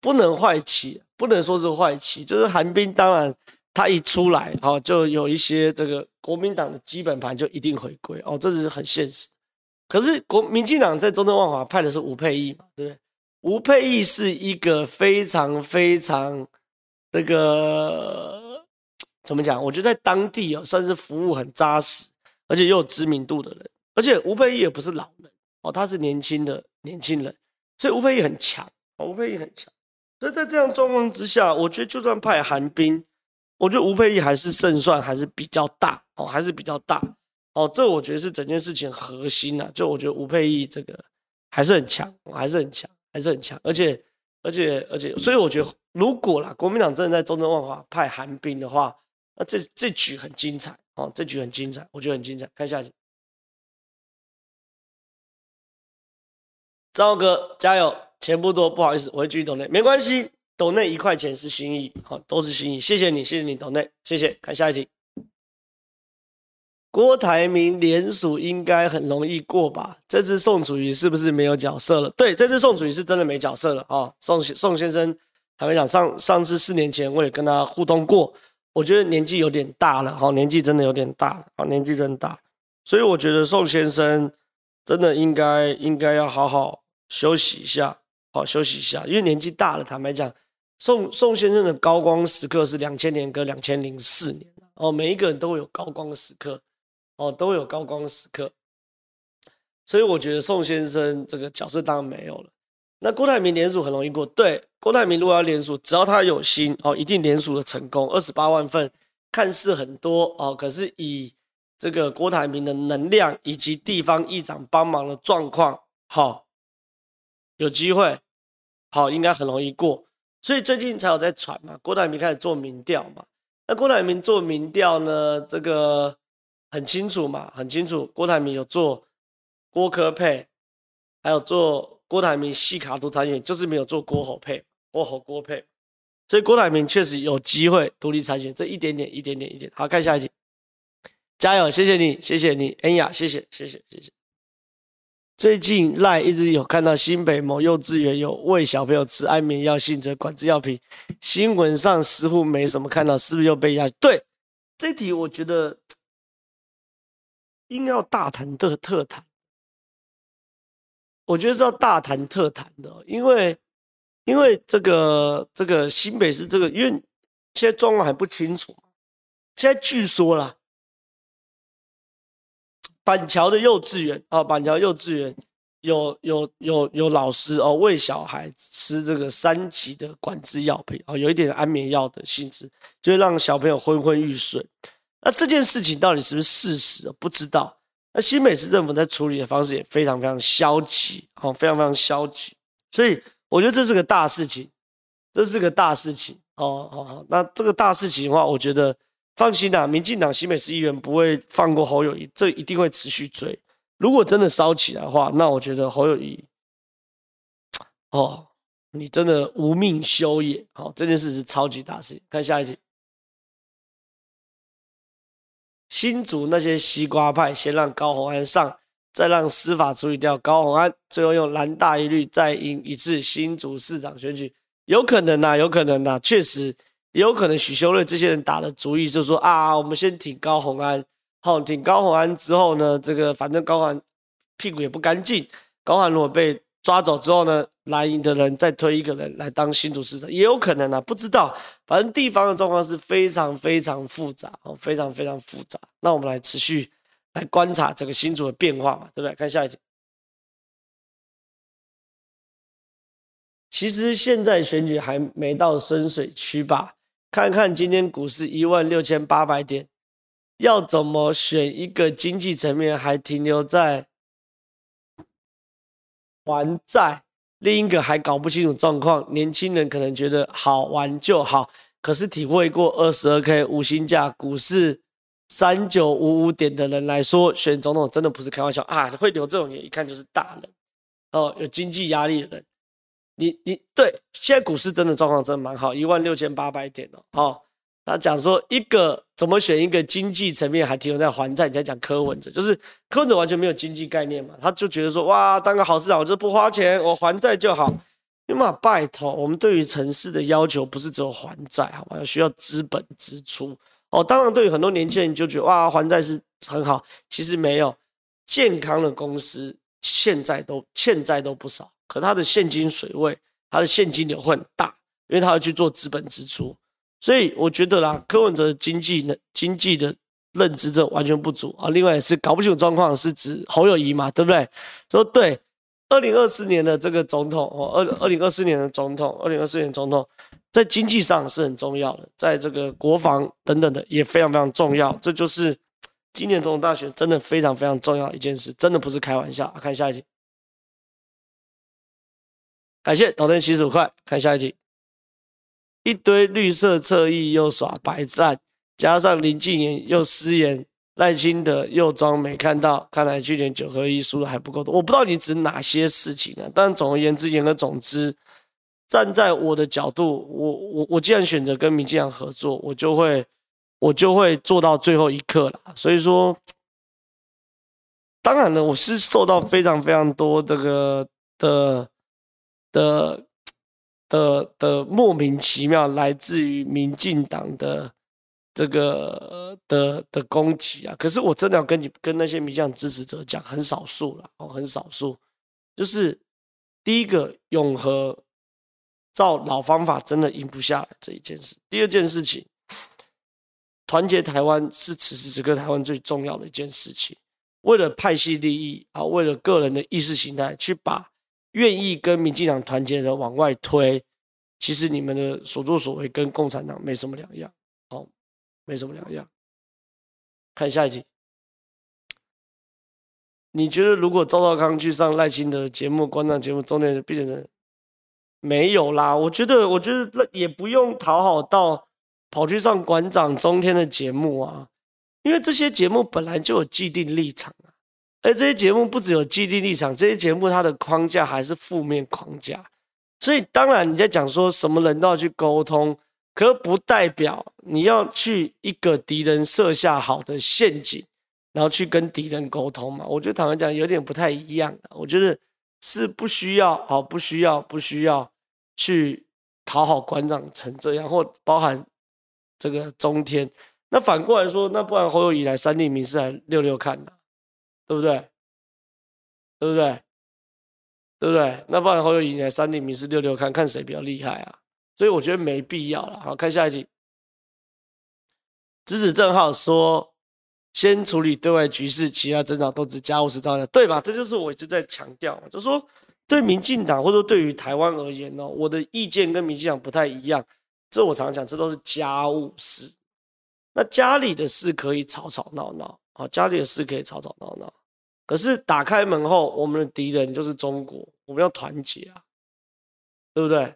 不能坏棋，不能说是坏棋，就是韩冰当然他一出来哦，就有一些这个国民党的基本盘就一定回归哦，这是很现实。可是国民进党在中正万华派的是吴沛忆嘛，对不对？吴沛忆是一个非常非常。这个怎么讲？我觉得在当地哦，算是服务很扎实，而且又有知名度的人。而且吴佩忆也不是老人哦，他是年轻的年轻人，所以吴佩忆很强，吴佩忆很强。所以在这样状况之下，我觉得就算派韩冰，我觉得吴佩忆还是胜算还是比较大哦，还是比较大哦。这我觉得是整件事情核心啊。就我觉得吴佩忆这个还是很强，还是很强，还是很强。而且而且而且，所以我觉得。如果啦，国民党真的在中正万华派韩冰的话，那这这局很精彩哦，这局很精彩，我觉得很精彩。看下去，张哥加油，钱不多，不好意思，我会继续抖内，没关系，抖内一块钱是心意，好，都是心意，谢谢你，谢谢你抖内，谢谢。看下一集，郭台铭联署应该很容易过吧？这次宋楚瑜是不是没有角色了？对，这次宋楚瑜是真的没角色了啊，宋宋先生。坦白讲，上上次四年前我也跟他互动过，我觉得年纪有点大了，哈，年纪真的有点大了，啊，年纪真大，所以我觉得宋先生真的应该应该要好好休息一下，好休息一下，因为年纪大了，坦白讲，宋宋先生的高光时刻是两千年跟两千零四年哦，每一个人都会有高光的时刻哦，都有高光时刻。所以我觉得宋先生这个角色当然没有了。那郭台铭连署很容易过，对，郭台铭如果要连署，只要他有心哦，一定连署的成功。二十八万份看似很多哦，可是以这个郭台铭的能量以及地方议长帮忙的状况，好、有机会，好、哦，应该很容易过。所以最近才有在传嘛，郭台铭开始做民调嘛。那郭台铭做民调呢，这个很清楚嘛，很清楚，郭台铭有做。郭科配，还有做郭台铭细卡独参选，就是没有做郭侯配，郭侯郭配，所以郭台铭确实有机会独立参选，这一点点，一点点，一点。好，看下一集，加油，谢谢你，谢谢你，恩雅，谢谢，谢谢，谢谢。最近赖一直有看到新北某幼稚园有喂小朋友吃安眠药性质管制药品，新闻上似乎没什么看到，是不是又被压？对，这题我觉得应该要大谈特特谈。我觉得是要大谈特谈的，因为，因为这个这个新北市这个，因为现在状况还不清楚。现在据说啦，板桥的幼稚园啊，板桥幼稚园有有有有老师哦，喂小孩吃这个三级的管制药品哦，有一点安眠药的性质，就会让小朋友昏昏欲睡。那这件事情到底是不是事实？不知道。那新北市政府在处理的方式也非常非常消极，好，非常非常消极，所以我觉得这是个大事情，这是个大事情，哦，好好，那这个大事情的话，我觉得放心啦，民进党新北市议员不会放过侯友谊，这一定会持续追。如果真的烧起来的话，那我觉得侯友谊，哦，你真的无命休也，好，这件事是超级大事。看下一集。新竹那些西瓜派，先让高虹安上，再让司法处理掉高虹安，最后用蓝大一律再赢一次新竹市长选举，有可能呐，有可能呐，确实有可能。许修睿这些人打的主意，就说啊，我们先挺高虹安，好，挺高虹安之后呢，这个反正高虹安屁股也不干净，高虹安如果被抓走之后呢，蓝营的人再推一个人来当新主市长，也有可能啊，不知道。反正地方的状况是非常非常复杂哦，非常非常复杂。那我们来持续来观察这个新主的变化嘛，对不对？看下一集。其实现在选举还没到深水区吧？看看今天股市一万六千八百点，要怎么选一个经济层面还停留在？还债，另一个还搞不清楚状况。年轻人可能觉得好玩就好，可是体会过二十二 K 五星价、股市三九五五点的人来说，选总统真的不是开玩笑啊！会留这种人，一看就是大人哦，有经济压力的人。你你对，现在股市真的状况真的蛮好，一万六千八百点哦，哦他讲说一个怎么选一个经济层面还停留在还债，你在讲柯文哲，就是柯文哲完全没有经济概念嘛，他就觉得说哇，当个好市长我就不花钱，我还债就好。因为嘛，拜托，我们对于城市的要求不是只有还债，好吧？需要资本支出哦。当然，对于很多年轻人就觉得哇，还债是很好，其实没有。健康的公司现在都欠债都不少，可他的现金水位，他的现金流会很大，因为他要去做资本支出。所以我觉得啦，柯文哲经济呢，经济的认知这完全不足啊。另外是搞不清楚状况，是指侯友谊嘛，对不对？说对，二零二四年的这个总统哦，二二零二四年的总统，二零二四年总统在经济上是很重要的，在这个国防等等的也非常非常重要。这就是今年总统大选真的非常非常重要一件事，真的不是开玩笑。看下一集，感谢抖内七十五块，看下一集。一堆绿色侧翼又耍白烂，加上林静言又失言，赖清德又装没看到，看来去年九合一输的还不够多。我不知道你指哪些事情啊？但总而言之，言而总之，站在我的角度，我我我既然选择跟民进党合作，我就会我就会做到最后一刻了。所以说，当然了，我是受到非常非常多这个的的。的的莫名其妙来自于民进党的这个的的攻击啊！可是我真的要跟你跟那些民进党支持者讲，很少数了哦，很少数。就是第一个永和照老方法真的赢不下来这一件事。第二件事情，团结台湾是此时此刻台湾最重要的一件事情。为了派系利益啊，为了个人的意识形态，去把愿意跟民进党团结的往外推，其实你们的所作所为跟共产党没什么两样，哦，没什么两样。看下一集，你觉得如果赵少康去上赖清德节目、观众节目，中间就变成没有啦？我觉得，我觉得那也不用讨好到跑去上馆长中天的节目啊。因为这些节目本来就有既定立场啊，而这些节目不只有既定立场，这些节目它的框架还是负面框架，所以当然你在讲说什么人都要去沟通，可不代表你要去一个敌人设下好的陷阱，然后去跟敌人沟通嘛？我觉得坦白讲有点不太一样，我觉得是不需要，好，不需要，不需要去讨好馆长成这样，或包含这个中天。那反过来说，那不然侯友宜来三立民视来溜溜看呢，对不对？对不对？对不对？那不然侯友宜来三立民视溜溜看看谁比较厉害啊？所以我觉得没必要了。好，看下一集。直指正浩说，先处理对外局势，其他争吵都只家务事照样，对吧？这就是我一直在强调，就是说对民进党或者对于台湾而言哦，我的意见跟民进党不太一样。这我常常讲，这都是家务事。那家里的事可以吵吵闹闹，啊，家里的事可以吵吵闹闹，可是打开门后，我们的敌人就是中国，我们要团结啊，对不对？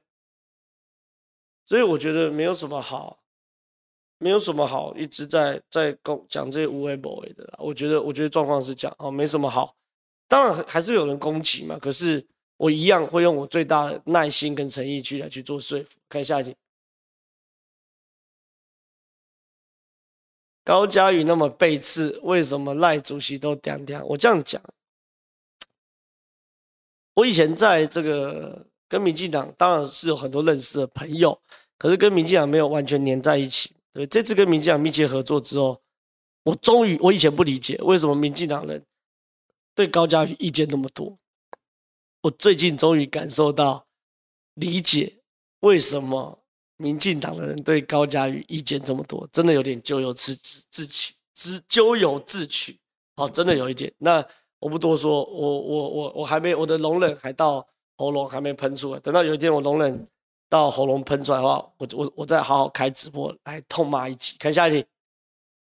所以我觉得没有什么好，没有什么好一直在在讲讲这些无为不为的啦。我觉得，我觉得状况是这样，哦，没什么好。当然还是有人攻击嘛，可是我一样会用我最大的耐心跟诚意去来去做说服。看下一集。高嘉瑜那么背刺，为什么赖主席都点点？我这样讲，我以前在这个跟民进党当然是有很多认识的朋友，可是跟民进党没有完全黏在一起。对，这次跟民进党密切合作之后，我终于我以前不理解为什么民进党人对高嘉瑜意见那么多，我最近终于感受到理解为什么。民进党的人对高嘉瑜意见这么多，真的有点咎由自自取，自咎由自取。好，真的有一点。那我不多说，我我我我还没我的容忍还到喉咙还没喷出来，等到有一天我容忍到喉咙喷出来的话，我我我再好好开直播来痛骂一集。看下一集，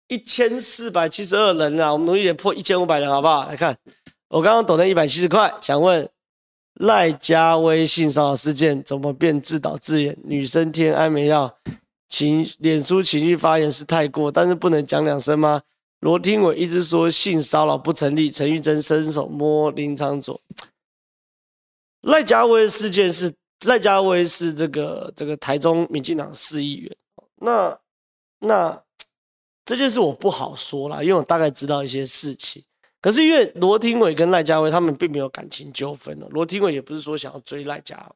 一千四百七十二人啊，我们努力点破一千五百人好不好？来看，我刚刚抖了一百七十块，想问。赖家威性骚扰事件怎么变自导自演？女生添安眠药，情脸书情绪发言是太过，但是不能讲两声吗？罗廷伟一直说性骚扰不成立，陈玉珍伸手摸林昌佐。赖家威事件是赖家威是这个这个台中民进党市议员，那那这件事我不好说啦，因为我大概知道一些事情。可是因为罗廷伟跟赖家威他们并没有感情纠纷了，罗廷伟也不是说想要追赖家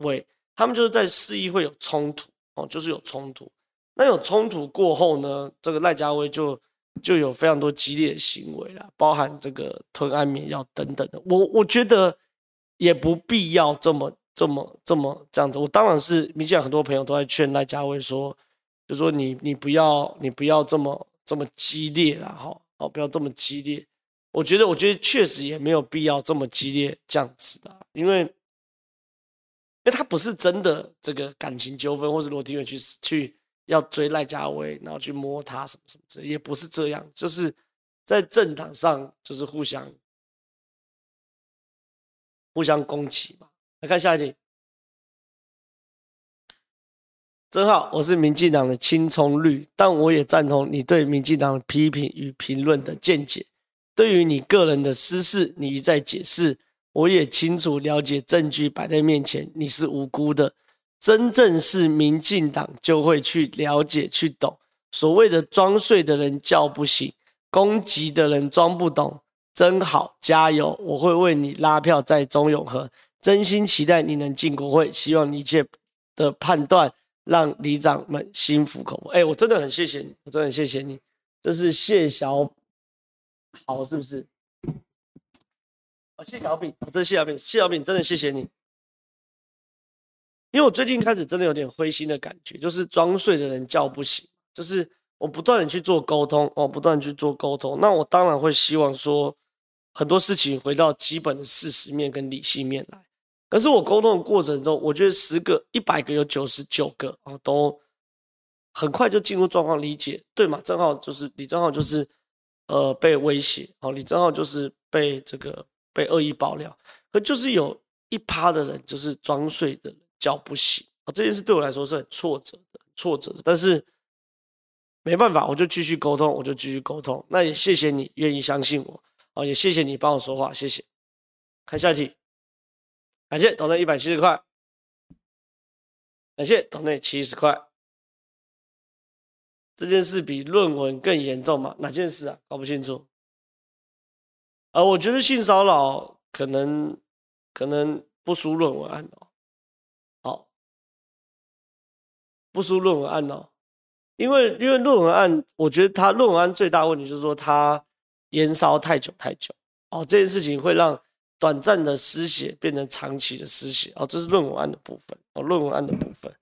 威，他们就是在市议会有冲突哦，就是有冲突。那有冲突过后呢，这个赖家威就就有非常多激烈的行为了，包含这个吞安眠药等等的。我我觉得也不必要这么这么这么这样子。我当然是，民进党很多朋友都在劝赖家威说，就说你你不要你不要这么这么激烈啦，哈，哦不要这么激烈。我觉得，我觉得确实也没有必要这么激烈这样子的，因为，因为他不是真的这个感情纠纷，或是罗廷伟去去要追赖家威，然后去摸他什么什么之类，也不是这样，就是在政党上就是互相互相攻击嘛。来看下一题，正好我是民进党的青葱绿，但我也赞同你对民进党的批评与评论的见解。对于你个人的私事，你一再解释，我也清楚了解，证据摆在面前，你是无辜的。真正是民进党就会去了解、去懂。所谓的装睡的人叫不醒，攻击的人装不懂，真好，加油！我会为你拉票在中永和，真心期待你能进国会。希望你一切的判断让里长们心服口服。哎，我真的很谢谢你，我真的很谢谢你。这是谢小。好，是不是？哦，谢小饼，我真谢小饼，谢小饼，真的谢谢你。因为我最近开始真的有点灰心的感觉，就是装睡的人叫不醒，就是我不断的去做沟通，哦，不断去做沟通，那我当然会希望说很多事情回到基本的事实面跟理性面来。可是我沟通的过程中，我觉得十个、一百个有九十九个啊、都很快就进入状况理解，对嘛？正好就是李正浩就是呃被威胁，哦，李正浩就是被这个被恶意爆料，可就是有一趴的人就是装睡的人。叫不醒啊！这件事对我来说是很挫折的，挫折的。但是没办法，我就继续沟通，我就继续沟通。那也谢谢你愿意相信我啊！也谢谢你帮我说话，谢谢。看下一题，感谢斗内一百七十块，感谢斗内七十块。这件事比论文更严重吗？哪件事啊？搞不清楚。啊，我觉得性骚扰可能可能不输论文案哦。不输论文案哦，因为因为论文案，我觉得他论文案最大问题就是说他延烧太久太久哦，这件事情会让短暂的失血变成长期的失血哦，这是论文案的部分哦，论文案的部分。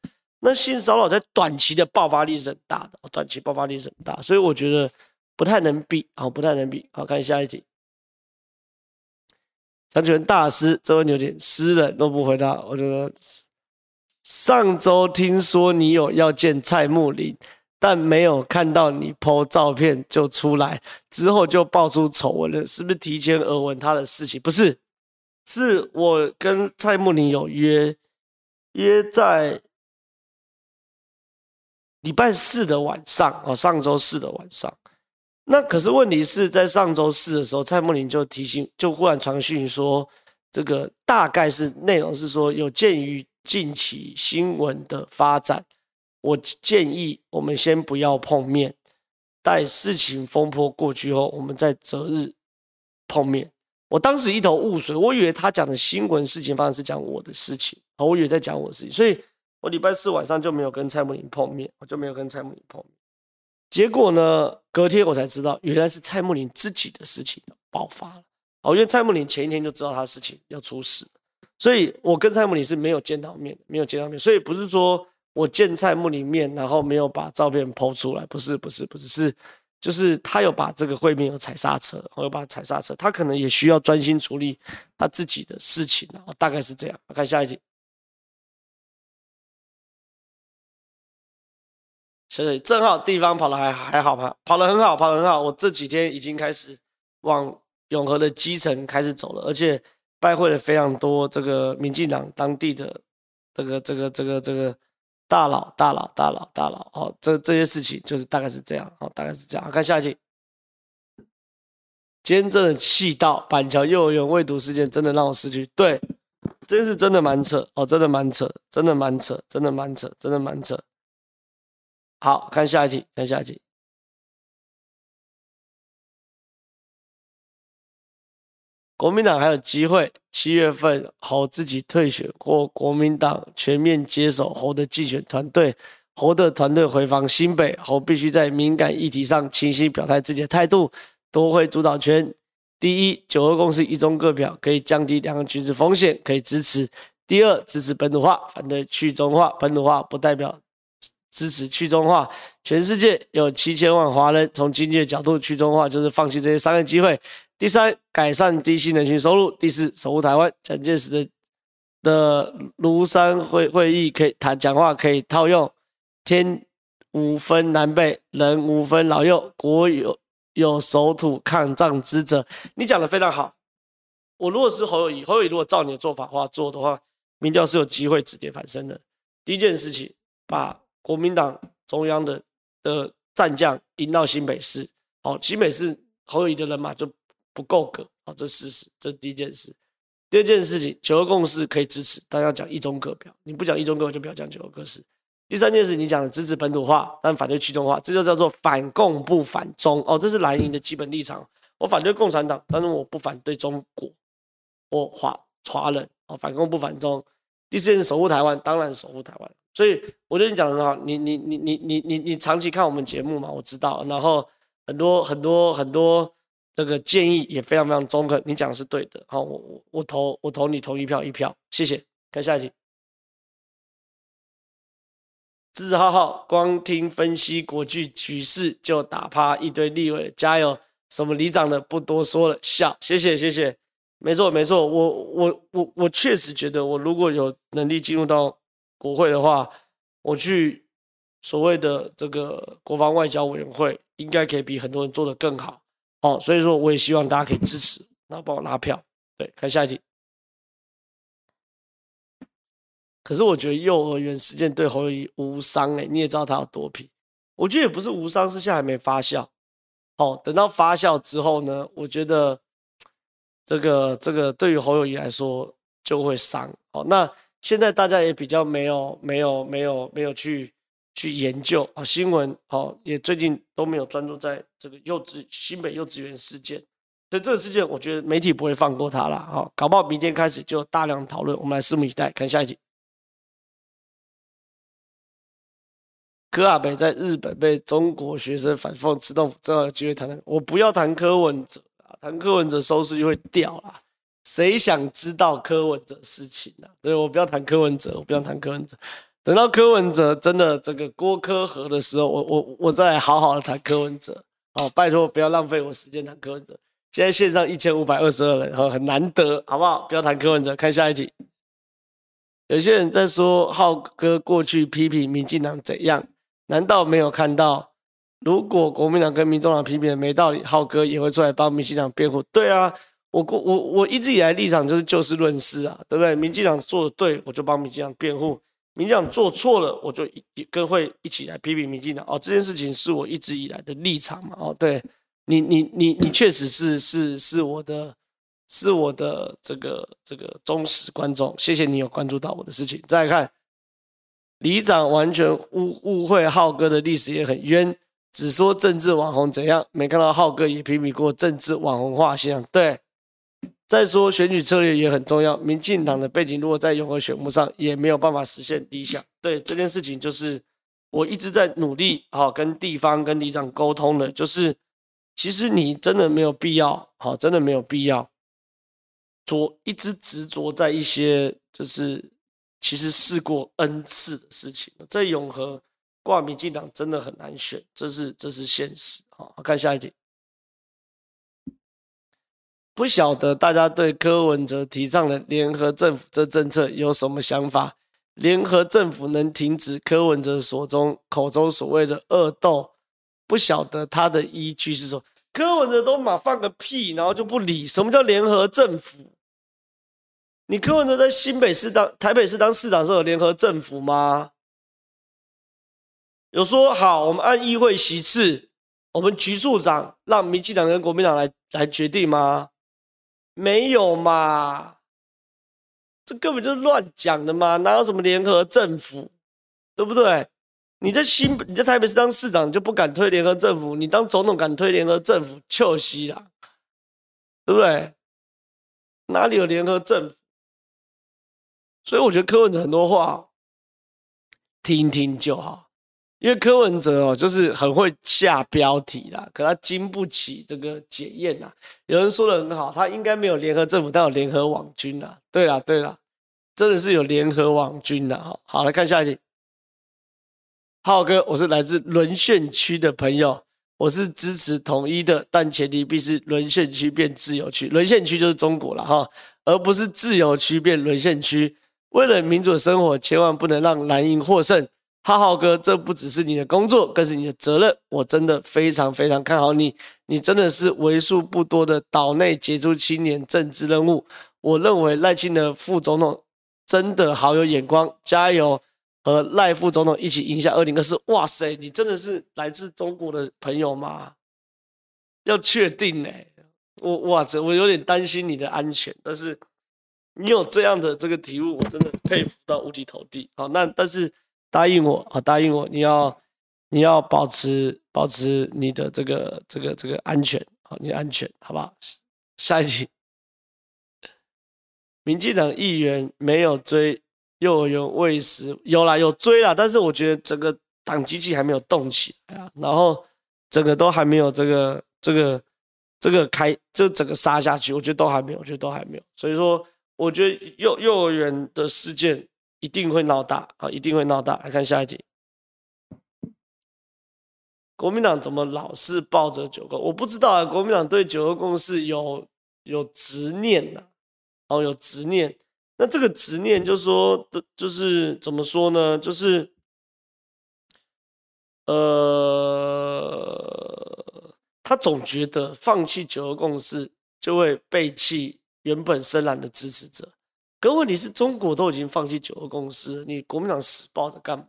那性骚扰在短期的爆发力是很大的，短期爆发力是很大，所以我觉得不太能比哦，不太能比。好，看下一题，想请大师，这问题有点私人，都不回答，我觉得。上周听说你有要见蔡慕林，但没有看到你 po 照片就出来，之后就爆出丑闻了，是不是提前耳闻他的事情？不是，是我跟蔡慕林有约，约在礼拜四的晚上哦，上周四的晚上。那可是问题是在上周四的时候，蔡慕林就提醒，就忽然传讯说，这个大概是内容是说有鉴于。近期新闻的发展，我建议我们先不要碰面，待事情风波过去后，我们再择日碰面。我当时一头雾水，我以为他讲的新闻事情，发生是讲我的事情，我以为在讲我的事情，所以我礼拜四晚上就没有跟蔡慕林碰面，我就没有跟蔡慕林碰面。结果呢，隔天我才知道，原来是蔡慕林自己的事情爆发了。哦，因为蔡慕林前一天就知道他的事情要出事。所以，我跟蔡慕林是没有见到面，没有见到面。所以不是说我见蔡慕林面，然后没有把照片抛出来，不是，不是，不是，是就是他有把这个会面有踩刹车，我有把踩刹车，他可能也需要专心处理他自己的事情，大概是这样。看下一集，所以正好地方跑的还还好吧，跑的很好，跑的很好。我这几天已经开始往永和的基层开始走了，而且。拜会了非常多这个民进党当地的这个这个这个这个大佬大佬大佬大佬哦，这这些事情就是大概是这样哦，大概是这样。看下一集，今天真的气到板桥幼儿园喂毒事件，真的让我失去对，这件事真的蛮扯哦，真的蛮扯，真的蛮扯，真的蛮扯，真的蛮扯。好，看下一题，看下一题。国民党还有机会，七月份侯自己退选，或国民党全面接手侯的竞选团队，侯的团队回防新北，侯必须在敏感议题上清晰表态自己的态度，夺回主导权。第一，九二共识一中各表可以降低两岸军事风险，可以支持。第二，支持本土化，反对去中化。本土化不代表支持去中化。全世界有七千万华人，从经济的角度，去中化就是放弃这些商业机会。第三，改善低薪人群收入；第四，守护台湾。蒋介石的的庐山会会议可以谈讲话，可以套用。天无分南北，人无分老幼，国有有守土抗战之责。你讲的非常好。我如果是侯友谊，侯友谊如果照你的做法话做的话，民调是有机会止跌反升的。第一件事情，把国民党中央的的战将赢到新北市。好，新北市侯友宜的人马就。不够格啊，这事实，这是第一件事。第二件事情，九二共识可以支持，但要讲一中各表。你不讲一中各表，就不要讲九二共识。第三件事，你讲的支持本土化，但反对去中化，这就叫做反共不反中哦。这是蓝营的基本立场。我反对共产党，但是我不反对中国，我华华人哦，反共不反中。第四件事，守护台湾，当然守护台湾。所以我觉得你讲的很好，你你你你你你你长期看我们节目嘛，我知道。然后很多很多很多。这个建议也非常非常中肯，你讲的是对的。好，我我我投我投你投一票一票，谢谢。看下一题。支持浩浩，光听分析国际局势就打趴一堆立委，加油！什么里长的不多说了，笑，谢谢谢谢，没错没错，我我我我确实觉得，我如果有能力进入到国会的话，我去所谓的这个国防外交委员会，应该可以比很多人做得更好哦。所以说，我也希望大家可以支持，然后帮我拉票。对，看下一题。可是我觉得幼儿园事件对侯友宜无伤哎，你也知道他有多皮。我觉得也不是无伤，是现在还没发酵。哦，等到发酵之后呢，我觉得这个这个对于侯友宜来说就会伤。哦，那现在大家也比较没有没有没有没有去去研究啊新闻，哦，也最近都没有专注在这个幼稚新北幼稚园事件。所以这个事件，我觉得媒体不会放过他了。好，搞不好明天开始就大量讨论。我们来拭目以待，看下一集。柯阿北在日本被中国学生反讽吃豆腐，正好有机会谈谈。我不要谈柯文哲啊，谈柯文哲收视率会掉啦。谁想知道柯文哲事情啊？对，我不要谈柯文哲，我不要谈柯文哲。等到柯文哲真的这个郭柯和的时候，我我我再好好的谈柯文哲。好，拜托不要浪费我时间谈柯文哲。现在线上一千五百二十二人，很难得，好不好？不要谈柯文哲，看下一题。有些人在说浩哥过去批评民进党怎样？难道没有看到，如果国民党跟民众党批评的没道理，浩哥也会出来帮民进党辩护？对啊，我我我我一直以来立场就是就事论事啊，对不对？民进党做的对，我就帮民进党辩护；民进党做错了，我就也跟会一起来批评民进党。哦，这件事情是我一直以来的立场嘛。哦，对你你你你确实是是是我的是我的这个这个忠实观众，谢谢你有关注到我的事情。再看。里长完全误误会浩哥的历史也很冤，只说政治网红怎样，没看到浩哥也批评过政治网红画像。对，再说选举策略也很重要，民进党的背景如果在永和选务上也没有办法实现理想。对，这件事情就是我一直在努力，好跟地方跟里长沟通的，就是其实你真的没有必要，好真的没有必要，做一直执着在一些就是。其实试过 N 次的事情，在永和挂民进党真的很难选，这是这是现实。好，看下一题。不晓得大家对柯文哲提倡的联合政府这政策有什么想法？联合政府能停止柯文哲所中口中所谓的恶斗？不晓得他的依据是说，柯文哲都马放个屁，然后就不理。什么叫联合政府？你柯文哲在新北市当台北市当市长时候有联合政府吗？有说好，我们按议会席次，我们局处长让民进党跟国民党来来决定吗？没有嘛，这根本就是乱讲的嘛，哪有什么联合政府，对不对？你在新你在台北市当市长，就不敢推联合政府，你当总统敢推联合政府，臭西啦，对不对？哪里有联合政府？所以我觉得柯文哲很多话听听就好，因为柯文哲哦，就是很会下标题啦，可他经不起这个检验呐。有人说的很好，他应该没有联合政府，但有联合网军呐。对啦，对啦，真的是有联合网军呐。好，好，来看下一题。浩哥，我是来自沦陷区的朋友，我是支持统一的，但前提必须沦陷区变自由区，沦陷区就是中国了哈，而不是自由区变沦陷区。为了民主生活，千万不能让蓝营获胜。浩浩哥，这不只是你的工作，更是你的责任。我真的非常非常看好你，你真的是为数不多的岛内杰出青年政治人物。我认为赖清德副总统真的好有眼光，加油！和赖副总统一起赢下二零二四。哇塞，你真的是来自中国的朋友吗？要确定呢、欸，我哇塞，我有点担心你的安全，但是。你有这样的这个体悟，我真的佩服到五体投地。好，那但是答应我啊，答应我，你要你要保持保持你的这个这个这个安全，好，你安全，好不好？下一题，民进党议员没有追幼儿园喂食，有啦，有追啦，但是我觉得整个党机器还没有动起来啊，然后整个都还没有这个这个这个开，就整个杀下去，我觉得都还没有，我觉得都还没有，所以说。我觉得幼幼儿园的事件一定会闹大啊，一定会闹大。来看下一集。国民党怎么老是抱着九二？我不知道啊。国民党对九二共识有有执念呐，哦，有执念。那这个执念就是说的，就是怎么说呢？就是呃，他总觉得放弃九二共识就会背弃原本深蓝的支持者。可问题是中国都已经放弃九二公司，你国民党死抱着干嘛？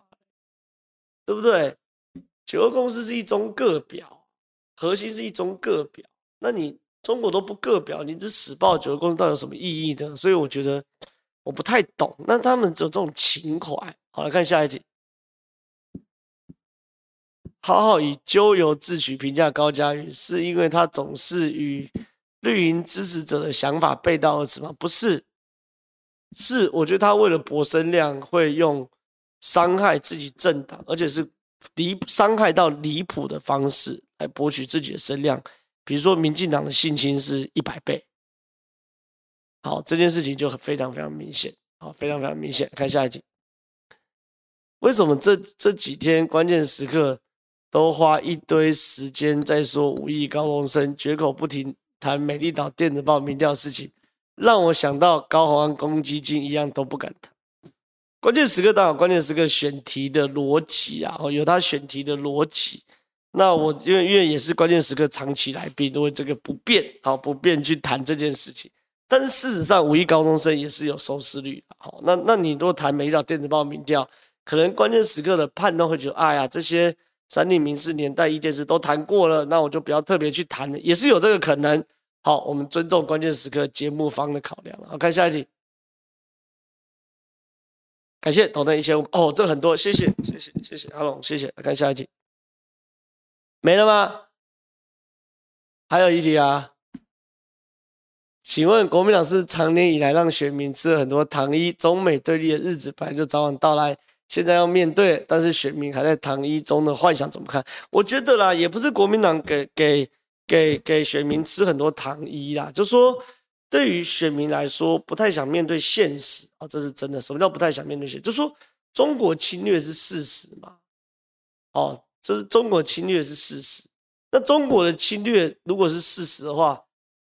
对不对？九二公司是一中各表，核心是一中各表。那你中国都不各表，你这死抱九二公司到底有什么意义呢？所以我觉得我不太懂。那他们有这种情怀。好，来看下一题。好好以咎由自取评价高嘉瑜，是因为他总是与绿营支持者的想法背道而驰吗？不是。是，我觉得他为了博声量，会用伤害自己政党，而且是离伤害到离谱的方式来博取自己的声量。比如说，民进党的性侵是一百倍，好，这件事情就很非常非常明显，好，非常非常明显。看下一集，为什么这这几天关键时刻都花一堆时间在说五亿高中生，绝口不提谈美丽岛电子报民调事情？让我想到高虹安公积金一样都不敢谈。关键时刻当然，关键时刻选题的逻辑啊，有他选题的逻辑。那我因为因为也是关键时刻长期来宾，因为这个不便，好不便去谈这件事情。但是事实上，五一高中生也是有收视率。好，那那你如果谈美丽岛电子报民调，可能关键时刻的判断会觉得，哎呀，这些三立民视年代一电视都谈过了，那我就不要特别去谈了，也是有这个可能。好，我们尊重关键时刻节目方的考量。好，看下一题。感谢抖内一千五哦，这很多，谢谢谢谢谢谢阿龙，谢谢。来看下一题，没了吗？还有一题啊？请问国民党是长年以来让选民吃了很多糖衣，中美对立的日子本来就早晚到来，现在要面对，但是选民还在糖衣中的幻想，怎么看？我觉得啦，也不是国民党给给。给给选民吃很多糖衣啦，就说对于选民来说不太想面对现实啊，这是真的。什么叫不太想面对现实？就说中国侵略是事实嘛，哦，这是中国侵略是事实。那中国的侵略如果是事实的话，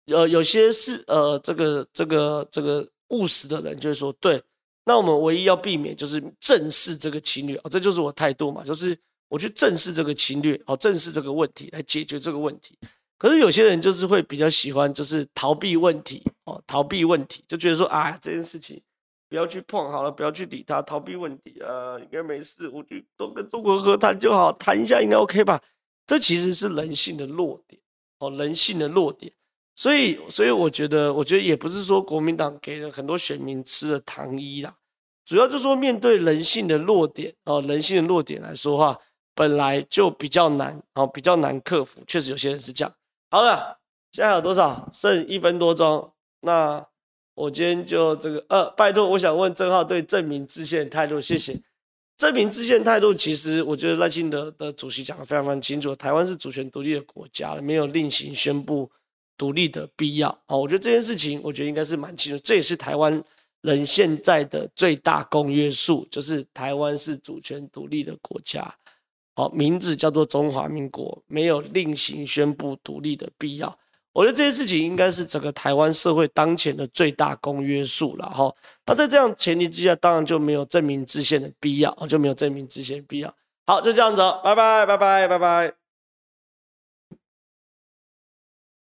呃，有些是呃，这个这个这个务实的人就会说，对，那我们唯一要避免就是正视这个侵略啊，这就是我态度嘛，就是我去正视这个侵略，哦，正视这个问题来解决这个问题。可是有些人就是会比较喜欢，就是逃避问题哦，逃避问题，就觉得说，啊，这件事情不要去碰好了，不要去理他，逃避问题啊，应该没事，我就都跟中国和谈就好，谈一下应该 OK 吧？这其实是人性的弱点哦，人性的弱点。所以，所以我觉得，我觉得也不是说国民党给了很多选民吃了糖衣啦，主要就是说面对人性的弱点哦，人性的弱点来说话，本来就比较难哦，比较难克服，确实有些人是这样。好了，现在有多少？剩一分多钟。那我今天就这个呃，拜托，我想问郑浩对正名制宪态度，谢谢。证明自宪态度，其实我觉得赖清德的主席讲的非常非常清楚，台湾是主权独立的国家，没有另行宣布独立的必要。哦，我觉得这件事情，我觉得应该是蛮清楚，这也是台湾人现在的最大公约数，就是台湾是主权独立的国家。好，名字叫做中华民国，没有另行宣布独立的必要。我觉得这些事情应该是整个台湾社会当前的最大公约数了哈。那在这样前提之下，当然就没有证明制宪的必要，就没有证明制宪的必要。好，就这样子，拜拜，拜拜，拜拜。